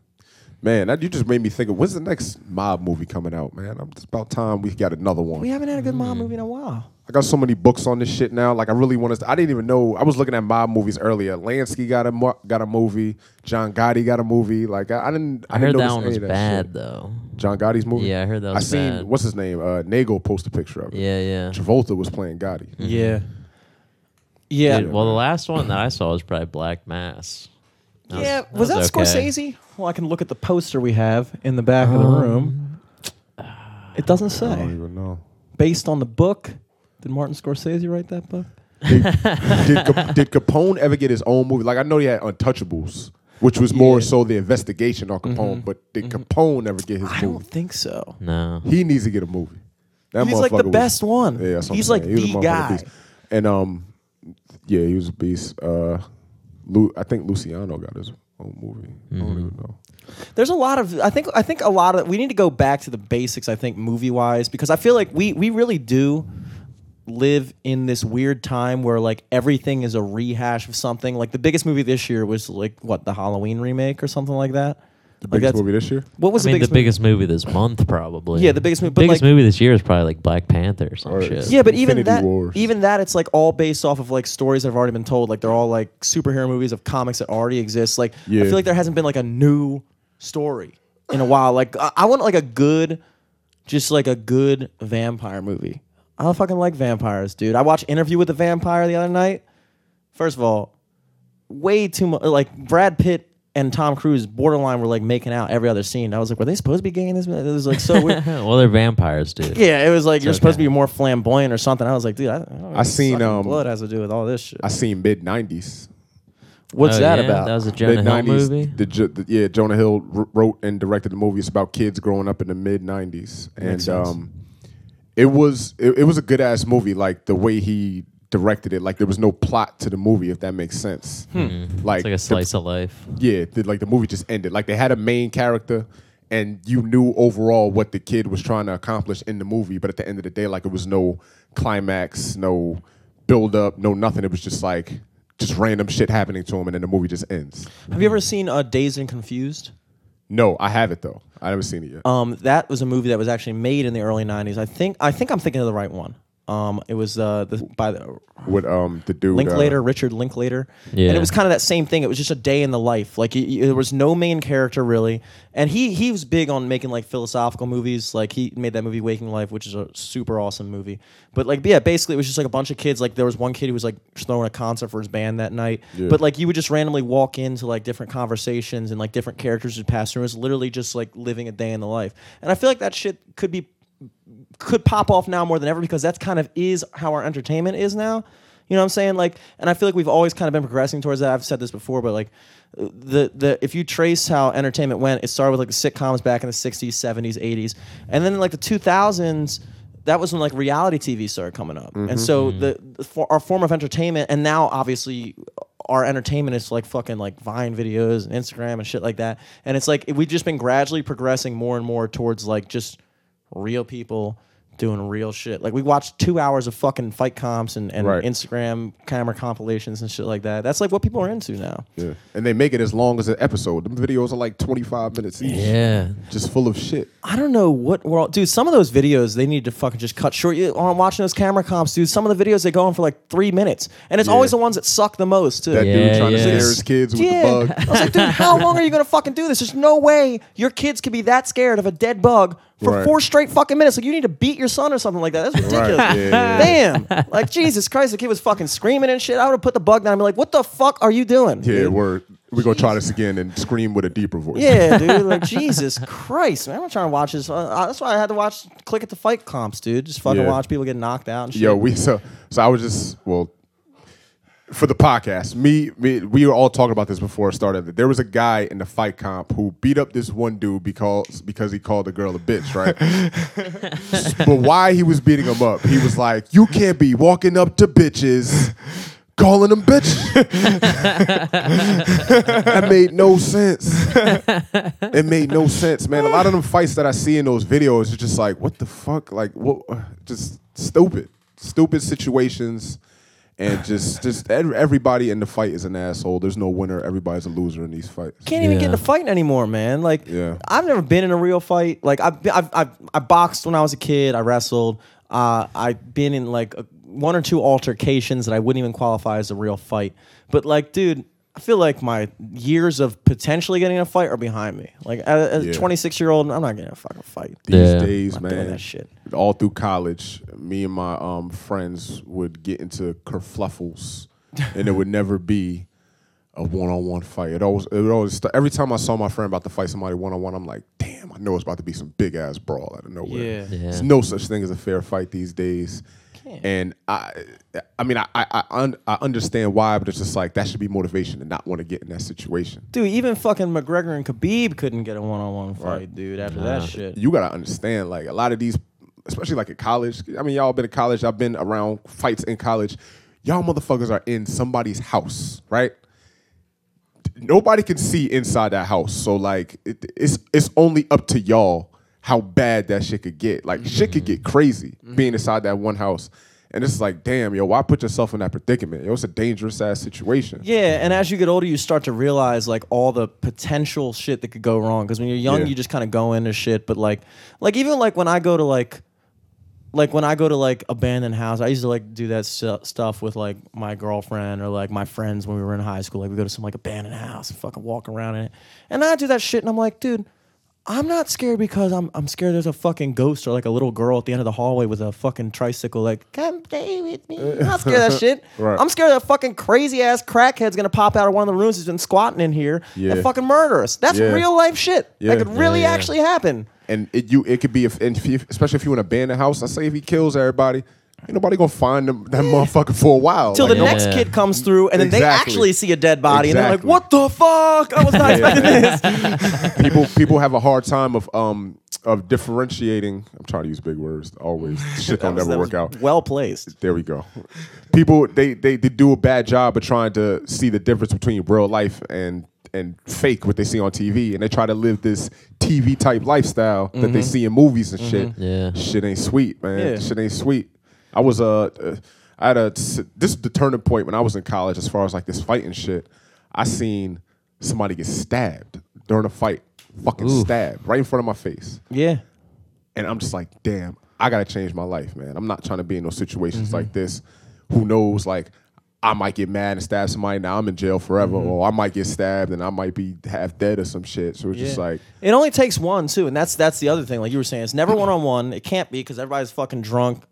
Man, that you just made me think of when's the next mob movie coming out, man? I'm it's about time we got another one. We haven't had a good mob hmm. movie in a while. I got so many books on this shit now. Like I really want to. I didn't even know. I was looking at mob movies earlier. Lansky got a got a movie. John Gotti got a movie. Like I, I didn't. I, I didn't heard that one was of that bad shit. though. John Gotti's movie. Yeah, I heard that I seen bad. what's his name. Uh, Nagel post a picture of it. Yeah, yeah. Travolta was playing Gotti. Yeah. Yeah. Dude, well, the last one that I saw was probably Black Mass. That yeah. Was, that okay. Scorsese? Well, I can look at the poster we have in the back of the room. It doesn't say. I don't even know. Based on the book. Did Martin Scorsese write that book? *laughs* did, Cap- did Capone ever get his own movie? Like I know he had Untouchables, which was more Yeah. so the investigation on Capone. But did Capone ever get his I don't think so. No. He needs to get a movie. That He's like the was- best one. Yeah, that's what I'm He's like saying. He was a the motherfucking guy. beast. And um, yeah, he was a beast. Uh, Lu- I think Luciano got his own movie. I Mm-hmm. don't even know. There's a lot of I think I think a lot of we need to go back to the basics I think movie wise because I feel like we we really do live in this weird time where like everything is a rehash of something. Like the biggest movie this year was like what the Halloween remake or something like that. The Like, biggest that's- movie this year. What was I the mean, biggest the biggest movie this month probably. Yeah, the biggest movie, but, biggest like- movie this year is probably like Black Panther or some Or- shit. Yeah, but even Infinity that Wars. even that it's like all based off of like stories that have already been told. Like they're all like superhero movies of comics that already exist. Like I Yeah. feel like there hasn't been like a new story in a while. Like I, I want like a good just like a good vampire movie. I don't fucking like vampires, dude. I watched Interview with the Vampire the other night. First of all, way too much. Like Brad Pitt and Tom Cruise, borderline, were like making out every other scene. I was like, were they supposed to be gay in this? It was like so weird. *laughs* well, they're vampires, dude. yeah, it was like you're supposed to okay. be more flamboyant or something. I was like, dude, I, I, don't know I seen, sucking um, blood has to do with all this shit. I seen mid '90s. What's Oh, that yeah? about? That was a Jonah Hill movie. The, Jo- the, yeah, Jonah Hill wr- wrote and directed the movie. It's about kids growing up in the mid '90s, and Makes sense. um, it was it, it was a good ass movie. Like the way he directed it, like there was no plot to the movie, if that makes sense. Like, It's like a the- slice of life. yeah, the, like the movie just ended. Like they had a main character, and you knew overall what the kid was trying to accomplish in the movie. But at the end of the day, like it was no climax, no build up, no nothing. It was just like just random shit happening to him, and then the movie just ends. Have you ever seen uh, Dazed and Confused? No, I have it though. I haven't seen it yet. Um, that was a movie that was actually made in the early '90s. I think I think I'm thinking of the right one. Um, it was uh, the, by the With um the dude Linklater, uh, Richard Linklater. Yeah. And it was kind of that same thing. It was just a day in the life. Like y- y- there was no main character really. And he he was big on making like philosophical movies. Like he made that movie Waking Life, which is a super awesome movie. But like yeah, basically it was just like a bunch of kids. Like there was one kid who was like throwing a concert for his band that night. Yeah. But like you would just randomly walk into like different conversations and like different characters would pass through. It was literally just like living a day in the life. And I feel like that shit could be could pop off now more than ever because that's kind of is how our entertainment is now. You know what I'm saying? Like, and I feel like we've always kind of been progressing towards that. I've said this before, but like, the the if you trace how entertainment went, it started with like the sitcoms back in the '60s, '70s, '80s, and then like the 2000s. That was when like reality TV started coming up, and so mm-hmm. the, the for our form of entertainment, and now obviously our entertainment is like fucking like Vine videos and Instagram and shit like that, and it's like we've just been gradually progressing more and more towards like just real people doing real shit. Like we watched two hours of fucking fight comps and, and Right. Instagram camera compilations and shit like that. That's like what people are into now. Yeah. And they make it as long as an episode. The videos are like 25 minutes each. Yeah. Just full of shit. I don't know what world, dude. Some of those videos they need to fucking just cut short. You, I'm watching those camera comps, dude. Some of the videos they go on for like three minutes, and it's Yeah. always the ones that suck the most too. That dude Yeah, trying to scare his kids with yeah, the bug. I was like, dude, how long are you gonna fucking do this? There's no way your kids could be that scared of a dead bug for Right. four straight fucking minutes. Like you need to beat your son or something like that. That's ridiculous. Right, yeah, yeah. Damn, like Jesus Christ, the kid was fucking screaming and shit. I would have put the bug down and be like, what the fuck are you doing? Yeah, dude? we're we're gonna try this again and scream with a deeper voice. Yeah, dude. *laughs* Like Jesus Christ, man. I'm not trying to watch this. Uh, that's why I had to watch click at the fight comps, dude. Just fucking Yeah. watch people get knocked out and shit. Yo, we so so I was just well for the podcast. Me, me, we were all talking about this before it started. There was a guy in the fight comp who beat up this one dude because because he called the girl a bitch, right? *laughs* but why he was beating him up? He was like, "You can't be walking up to bitches." Calling them bitch. that made no sense. It made no sense, man. A lot of them fights that I see in those videos are just like, what the fuck? Like, what? Just stupid, stupid situations, and just, just everybody in the fight is an asshole. There's no winner. Everybody's a loser in these fights. can't even get in into fighting anymore, man. Like, Yeah. I've never been in a real fight. Like, I've, I've, I've I boxed when I was a kid. I wrestled. Uh, I've been in like a, one or two altercations that I wouldn't even qualify as a real fight. But like, dude, I feel like my years of potentially getting in a fight are behind me. Like, as, as Yeah. a 26 year old, I'm not getting in a fucking fight. These Yeah. days, I'm not doing man, that shit. all through college, me and my um, friends would get into kerfluffles, and it would never be a one-on-one fight. It always, it would always. St- every time I saw my friend about to fight somebody one-on-one, I'm like, damn, I know it's about to be some big ass brawl out of nowhere. Yeah. Yeah. There's no such thing as a fair fight these days. And I, I mean, I, I, I, un- I understand why, but it's just like that should be motivation to not want to get in that situation. Dude, even fucking McGregor and Khabib couldn't get a one on one fight, Right. dude, after that shit. you gotta understand, like a lot of these, especially like at college. I mean, y'all been in college. I've been around fights in college. Y'all motherfuckers are in somebody's house, right? Nobody can see inside that house, so like it, it's it's only up to y'all how bad that shit could get. Like shit could get mm-hmm. crazy mm-hmm. being inside that one house, and it's like, damn, yo, why put yourself in that predicament? Yo, it's a dangerous ass situation. Yeah, and as you get older, you start to realize like all the potential shit that could go wrong. Because when you're young, Yeah. you just kind of go into shit. But like, like even like when I go to like, like when I go to like abandoned house, I used to like do that stu- stuff with like my girlfriend or like my friends when we were in high school. Like we go to some like abandoned house and fucking walk around in it, and I do that shit, and I'm like, dude. I'm not scared because I'm I'm scared there's a fucking ghost or like a little girl at the end of the hallway with a fucking tricycle like come play with me. I'm not scared of that shit. *laughs* Right. I'm scared that fucking crazy ass crackhead's gonna pop out of one of the rooms he's been squatting in here Yeah. and fucking murder us. That's Yeah. real life shit. Yeah. That could really actually happen. and it you it could be if, and if you- especially if you in a abandoned house. I say if he kills everybody, ain't nobody gonna find them, that motherfucker for a while. Till Like, the Yeah. next kid comes through and then they actually see a dead body and they're like, "What the fuck? I was not expecting this." *laughs* people people have a hard time of um of differentiating. I'm trying to use big words always. *laughs* Shit don't That was- never work out. Well placed. There we go. People they, they they do a bad job of trying to see the difference between real life and and fake what they see on TV, and they try to live this TV type lifestyle that they see in movies and shit. Yeah. shit ain't sweet, man. Yeah. Shit ain't sweet. I was uh, uh I had a this is the turning point when I was in college as far as like this fighting shit. I seen somebody get stabbed during a fight, fucking stabbed right in front of my face. Yeah. And I'm just like, damn, I gotta change my life, man. I'm not trying to be in those situations Mm-hmm. like this. Who knows? Like, I might get mad and stab somebody. Now I'm in jail forever, or I might get stabbed and I might be half dead or some shit. So it's just Mm-hmm. Like, It only takes one too, and that's that's the other thing. Like you were saying, it's never one on one. It can't be because everybody's fucking drunk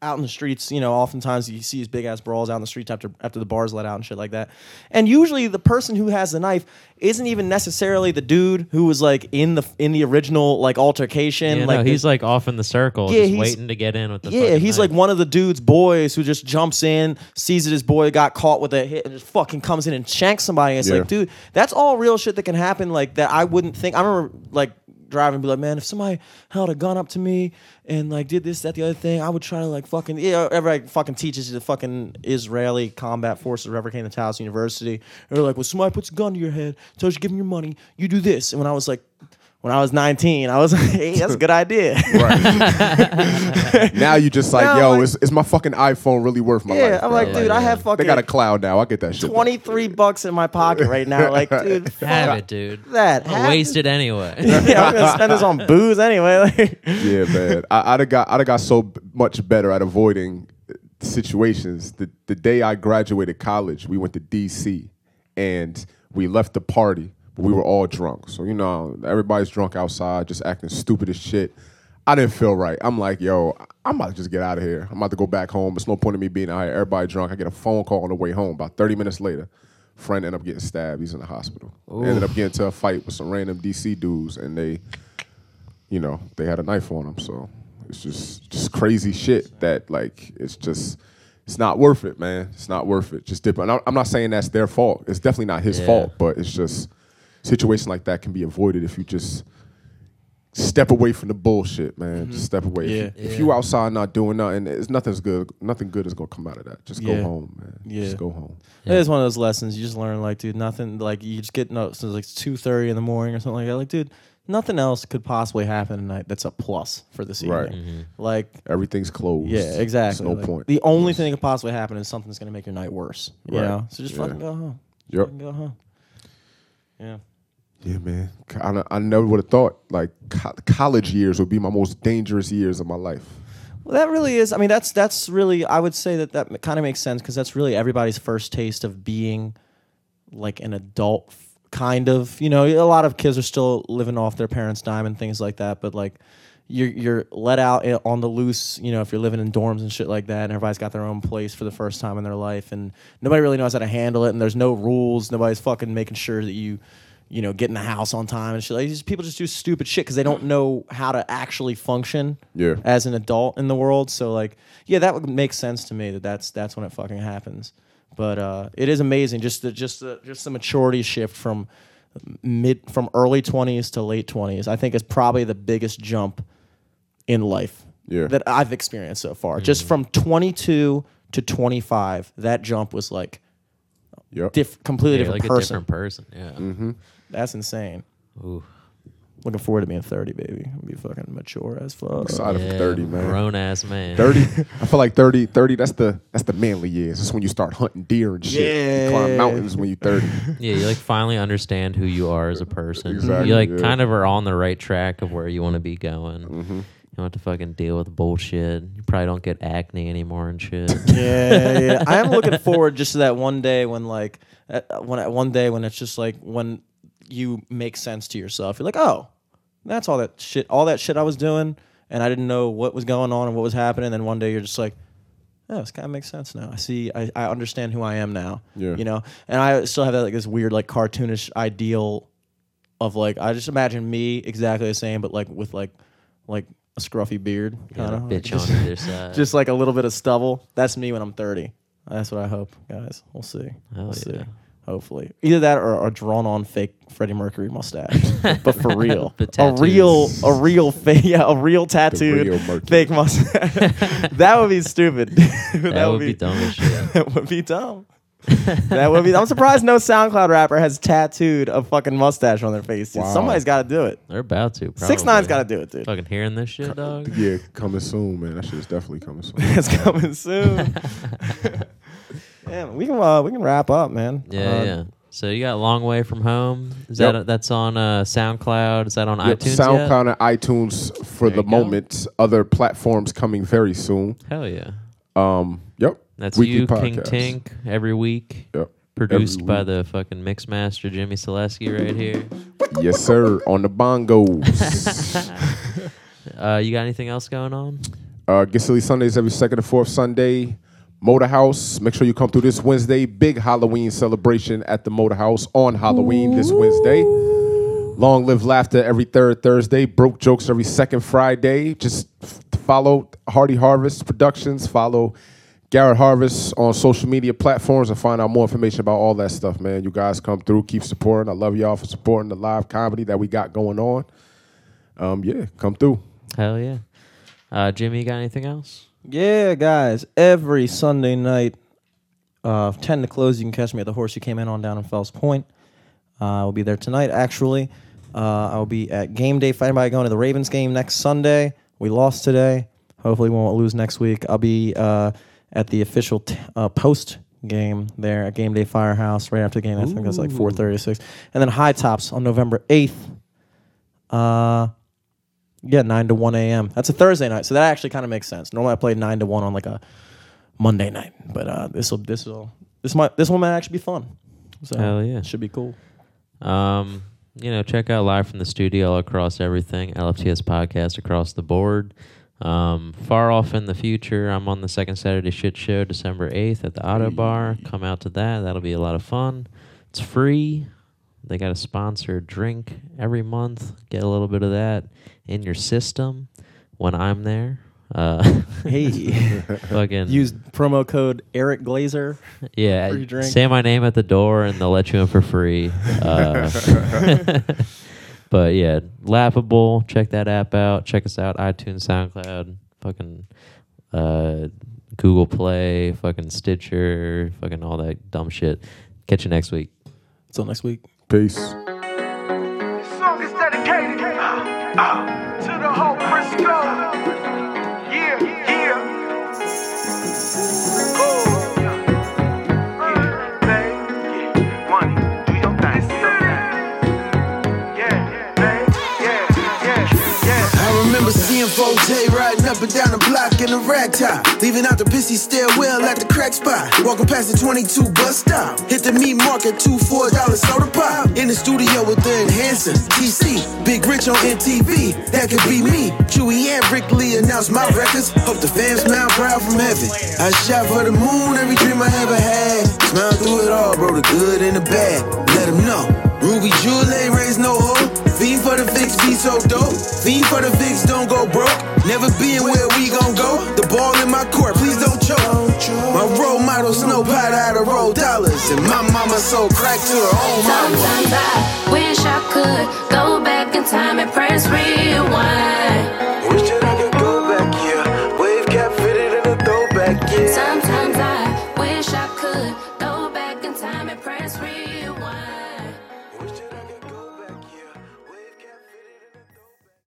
out in the streets. You know, oftentimes you see these big ass brawls out in the streets after after the bars let out and shit like that. And usually the person who has the knife isn't even necessarily the dude who was like in the in the original like altercation. Yeah, like no, he's like off in the circle, Yeah, just he's- waiting to get in with the. yeah, he's knife. like one of the dude's boys who just jumps in, sees that his boy got caught with a hit, and just fucking comes in and shanks somebody. It's Yeah. like, dude, that's all real shit that can happen. Like that, I wouldn't think. I remember like driving, and be like, man, if somebody held a gun up to me and like did this, that, the other thing, I would try to like fucking yeah. Everybody fucking teaches the fucking Israeli combat forces, whoever came to Towson University. They're like, well, somebody puts a gun to your head, tells you give them your money, you do this. And when I was like. When I was 19, I was like, hey, that's a good idea. Right. *laughs* now you just like, Now, yo, like- is, is my fucking iPhone really worth my yeah, life? Yeah, I'm bro? like, dude, I have fucking. they got a cloud now. I get that shit. 23 bucks in my pocket right now. Like, dude, *laughs* Have it, dude. that. I'll Have waste it anyway. *laughs* yeah, I'm gonna spend this on booze anyway. Like, Yeah, man. I, I'd have got I'd have got so much better at avoiding situations. The the day I graduated college, we went to DC and we left the party, but we were all drunk. So you know, everybody's drunk outside, just acting stupid as shit. I didn't feel right. I'm like, yo, I'm about to just get out of here. I'm about to go back home. It's no point in me being out here. Everybody drunk. I get a phone call on the way home. About 30 minutes later, friend ended up getting stabbed. He's in the hospital. Ended up getting into a fight with some random DC dudes, and they you know, they had a knife on them. So it's just just crazy shit that like it's just it's not worth it, man. It's not worth it. Just dip. And I'm I'm not saying that's their fault. It's definitely not his Yeah. fault, but it's just situations like that can be avoided if you just step away from the bullshit, man. Just step away. Yeah. If, you, if you outside not doing nothing, it's nothing's good. Nothing good is gonna come out of that. Just Yeah. go home, man. Yeah. Just go home. It is one of those lessons you just learn. Like, dude, nothing. Like, you just get no. So it's like two thirty in the morning or something like that. Like, dude, nothing else could possibly happen tonight. That's a plus for this evening. Right. Mm-hmm. Like, Everything's closed. yeah, exactly. There's no Like, point. The only thing that could possibly happen is something's gonna make your night worse. You Right. know. So just Yeah. fucking go home. Yep. Fucking go home. Yeah. Yeah, man. I, I never would have thought like co- college years would be my most dangerous years of my life. Well, that really is. I mean, that's that's really. I would say that that kind of makes sense because that's really everybody's first taste of being like an adult, kind of. You know, a lot of kids are still living off their parents' dime and things like that. But like, you're you're let out eh, on the loose. You know, if you're living in dorms and shit like that, and everybody's got their own place for the first time in their life, and nobody really knows how to handle it, and there's no rules. Nobody's fucking making sure that you. You know, get in the house on time and shit. Like, these people just do stupid shit because they don't know how to actually function Yeah. as an adult in the world. So like, yeah, that would make sense to me that that's that's when it fucking happens. But uh, it is amazing just the just the just the maturity shift from mid from early twenties to late twenties. I think is probably the biggest jump in life Yeah. that I've experienced so far. Just from twenty two to twenty five, that jump was like Yep. diff- completely Yeah, different like person. a different person. Yeah. Mm-hmm. That's insane. Ooh. Looking forward to being thirty, baby. I'll be fucking mature as fuck. Excited Yeah, for 30, man. Grown ass man. 30 *laughs* i feel like 30 30 that's the that's the manly years that's when you start hunting deer and shit you climb mountains when you're 30 *laughs* Yeah, you like finally understand who you are as a person. Exactly, You like yeah. kind of are on the right track of where you want to be going. Mm-hmm. You don't have to fucking deal with bullshit. You probably don't get acne anymore and shit. *laughs* yeah, yeah. I am looking forward just to that one day when like uh, when one day when it's just like when you make sense to yourself. You're like, oh, that's all that shit, all that shit I was doing, and I didn't know what was going on and what was happening. And then one day you're just like, oh, this kind of makes sense now. I see, I, I understand who I am now. Yeah. you know. And I still have that like this weird like cartoonish ideal of like I just imagine me exactly the same, but like with like like a scruffy beard, kind of bitch on either side. just like a little bit of stubble. That's me when I'm 30. That's what I hope, guys. We'll see. Hell we'll see. Yeah. Hopefully, either that or a drawn-on fake Freddie Mercury mustache, *laughs* but for real, The a real, a real fake, yeah, a real tattooed real fake mustache. *laughs* that would be stupid. *laughs* that, that would be dumb as shit. That would be dumb. that would be. I'm surprised no SoundCloud rapper has tattooed a fucking mustache on their face. Wow. Somebody's got to do it. They're about to. Probably. Six Nine's got to do it, dude. Fucking hearing this shit, dog. yeah coming soon man that shit is definitely coming soon it's coming soon. Yeah, we can uh, we can wrap up, man. Yeah, Uh, yeah. So you got a long way from home. Is Yep. that that's on uh, SoundCloud? Is that on Yep, iTunes? SoundCloud Yet? and iTunes for There the you go. moment. Other platforms coming very soon. Hell yeah. Um, yep. That's Weekly you, King podcast. Tink, every week. Yep. Produced Every by week. the fucking mix master Jimmy Selesky right here. *laughs* Yes, sir. On the bongos. *laughs* *laughs* Uh, you got anything else going on? uh, Get Silly Sundays every second and fourth Sunday. Motor House. Make sure you come through this Wednesday. Big Halloween celebration at the Motor House on Halloween this Wednesday. Long Live Laughter every third Thursday. Broke Jokes every second Friday. Just follow Hardy Harvest Productions. Follow Garrett Harvest on social media platforms and find out more information about all that stuff, man. You guys come through. Keep supporting. I love y'all for supporting the live comedy that we got going on. Um, yeah, come through. Hell yeah. Uh, Jimmy, you got anything else? Yeah, guys. Every Sunday night, uh, 10 to close, you can catch me at the Horse You Came In on down in Fells Point. Uh, we'll be there tonight, actually. Uh, I'll be at game day fighting by going to the Ravens game next Sunday. We lost today. Hopefully, we won't lose next week. I'll be uh, at the official t- uh, post game there at Game Day Firehouse right after the game. I think it's like four thirty six, and then High Tops on November eighth. Uh, yeah, nine to one a.m. That's a Thursday night, so that actually kind of makes sense. Normally, I play nine to one on like a Monday night, but uh, this will this will this might this one might actually be fun. So Hell yeah. should be cool. Um, you know, check out live from the studio all across everything. LFTS podcast across the board. Um, far off in the future, I'm on the second Saturday shit show, December eighth at the Ottobar. Come out to that. That'll be a lot of fun. It's free. They got a sponsored drink every month. Get a little bit of that in your system when I'm there. Uh, *laughs* Hey, fucking use promo code Eric Glazer. yeah, free drink. say my name at the door and they'll let you in for free. Uh, *laughs* but yeah, laughable. Check that app out. Check us out. iTunes, SoundCloud, fucking uh, Google Play, fucking Stitcher, fucking all that dumb shit. Catch you next week. Until next week. Peace. *gasps* 4J riding up and down the block in a rag top. Leaving out the pissy stairwell at the crack spot. Walking past the 22 bus stop. Hit the meat market, two $4 soda pop. In the studio with the enhancer. TC, Big Rich on MTV. That could be me. Chewy and Rick Lee announced my records. Hope the fans smile proud from heaven. I shot for the moon, every dream I ever had. Smile through it all, bro, the good and the bad. Let them know. Ruby Jewel ain't raised no for the fix, be so dope. Fiend for the fix, don't go broke. Never being where we gon' go. The ball in my court, please don't choke. My role model, Snow Pot out of roll dollars. And my mama sold crack to her own mama. Sometimes I wish I could go back in time and press rewind.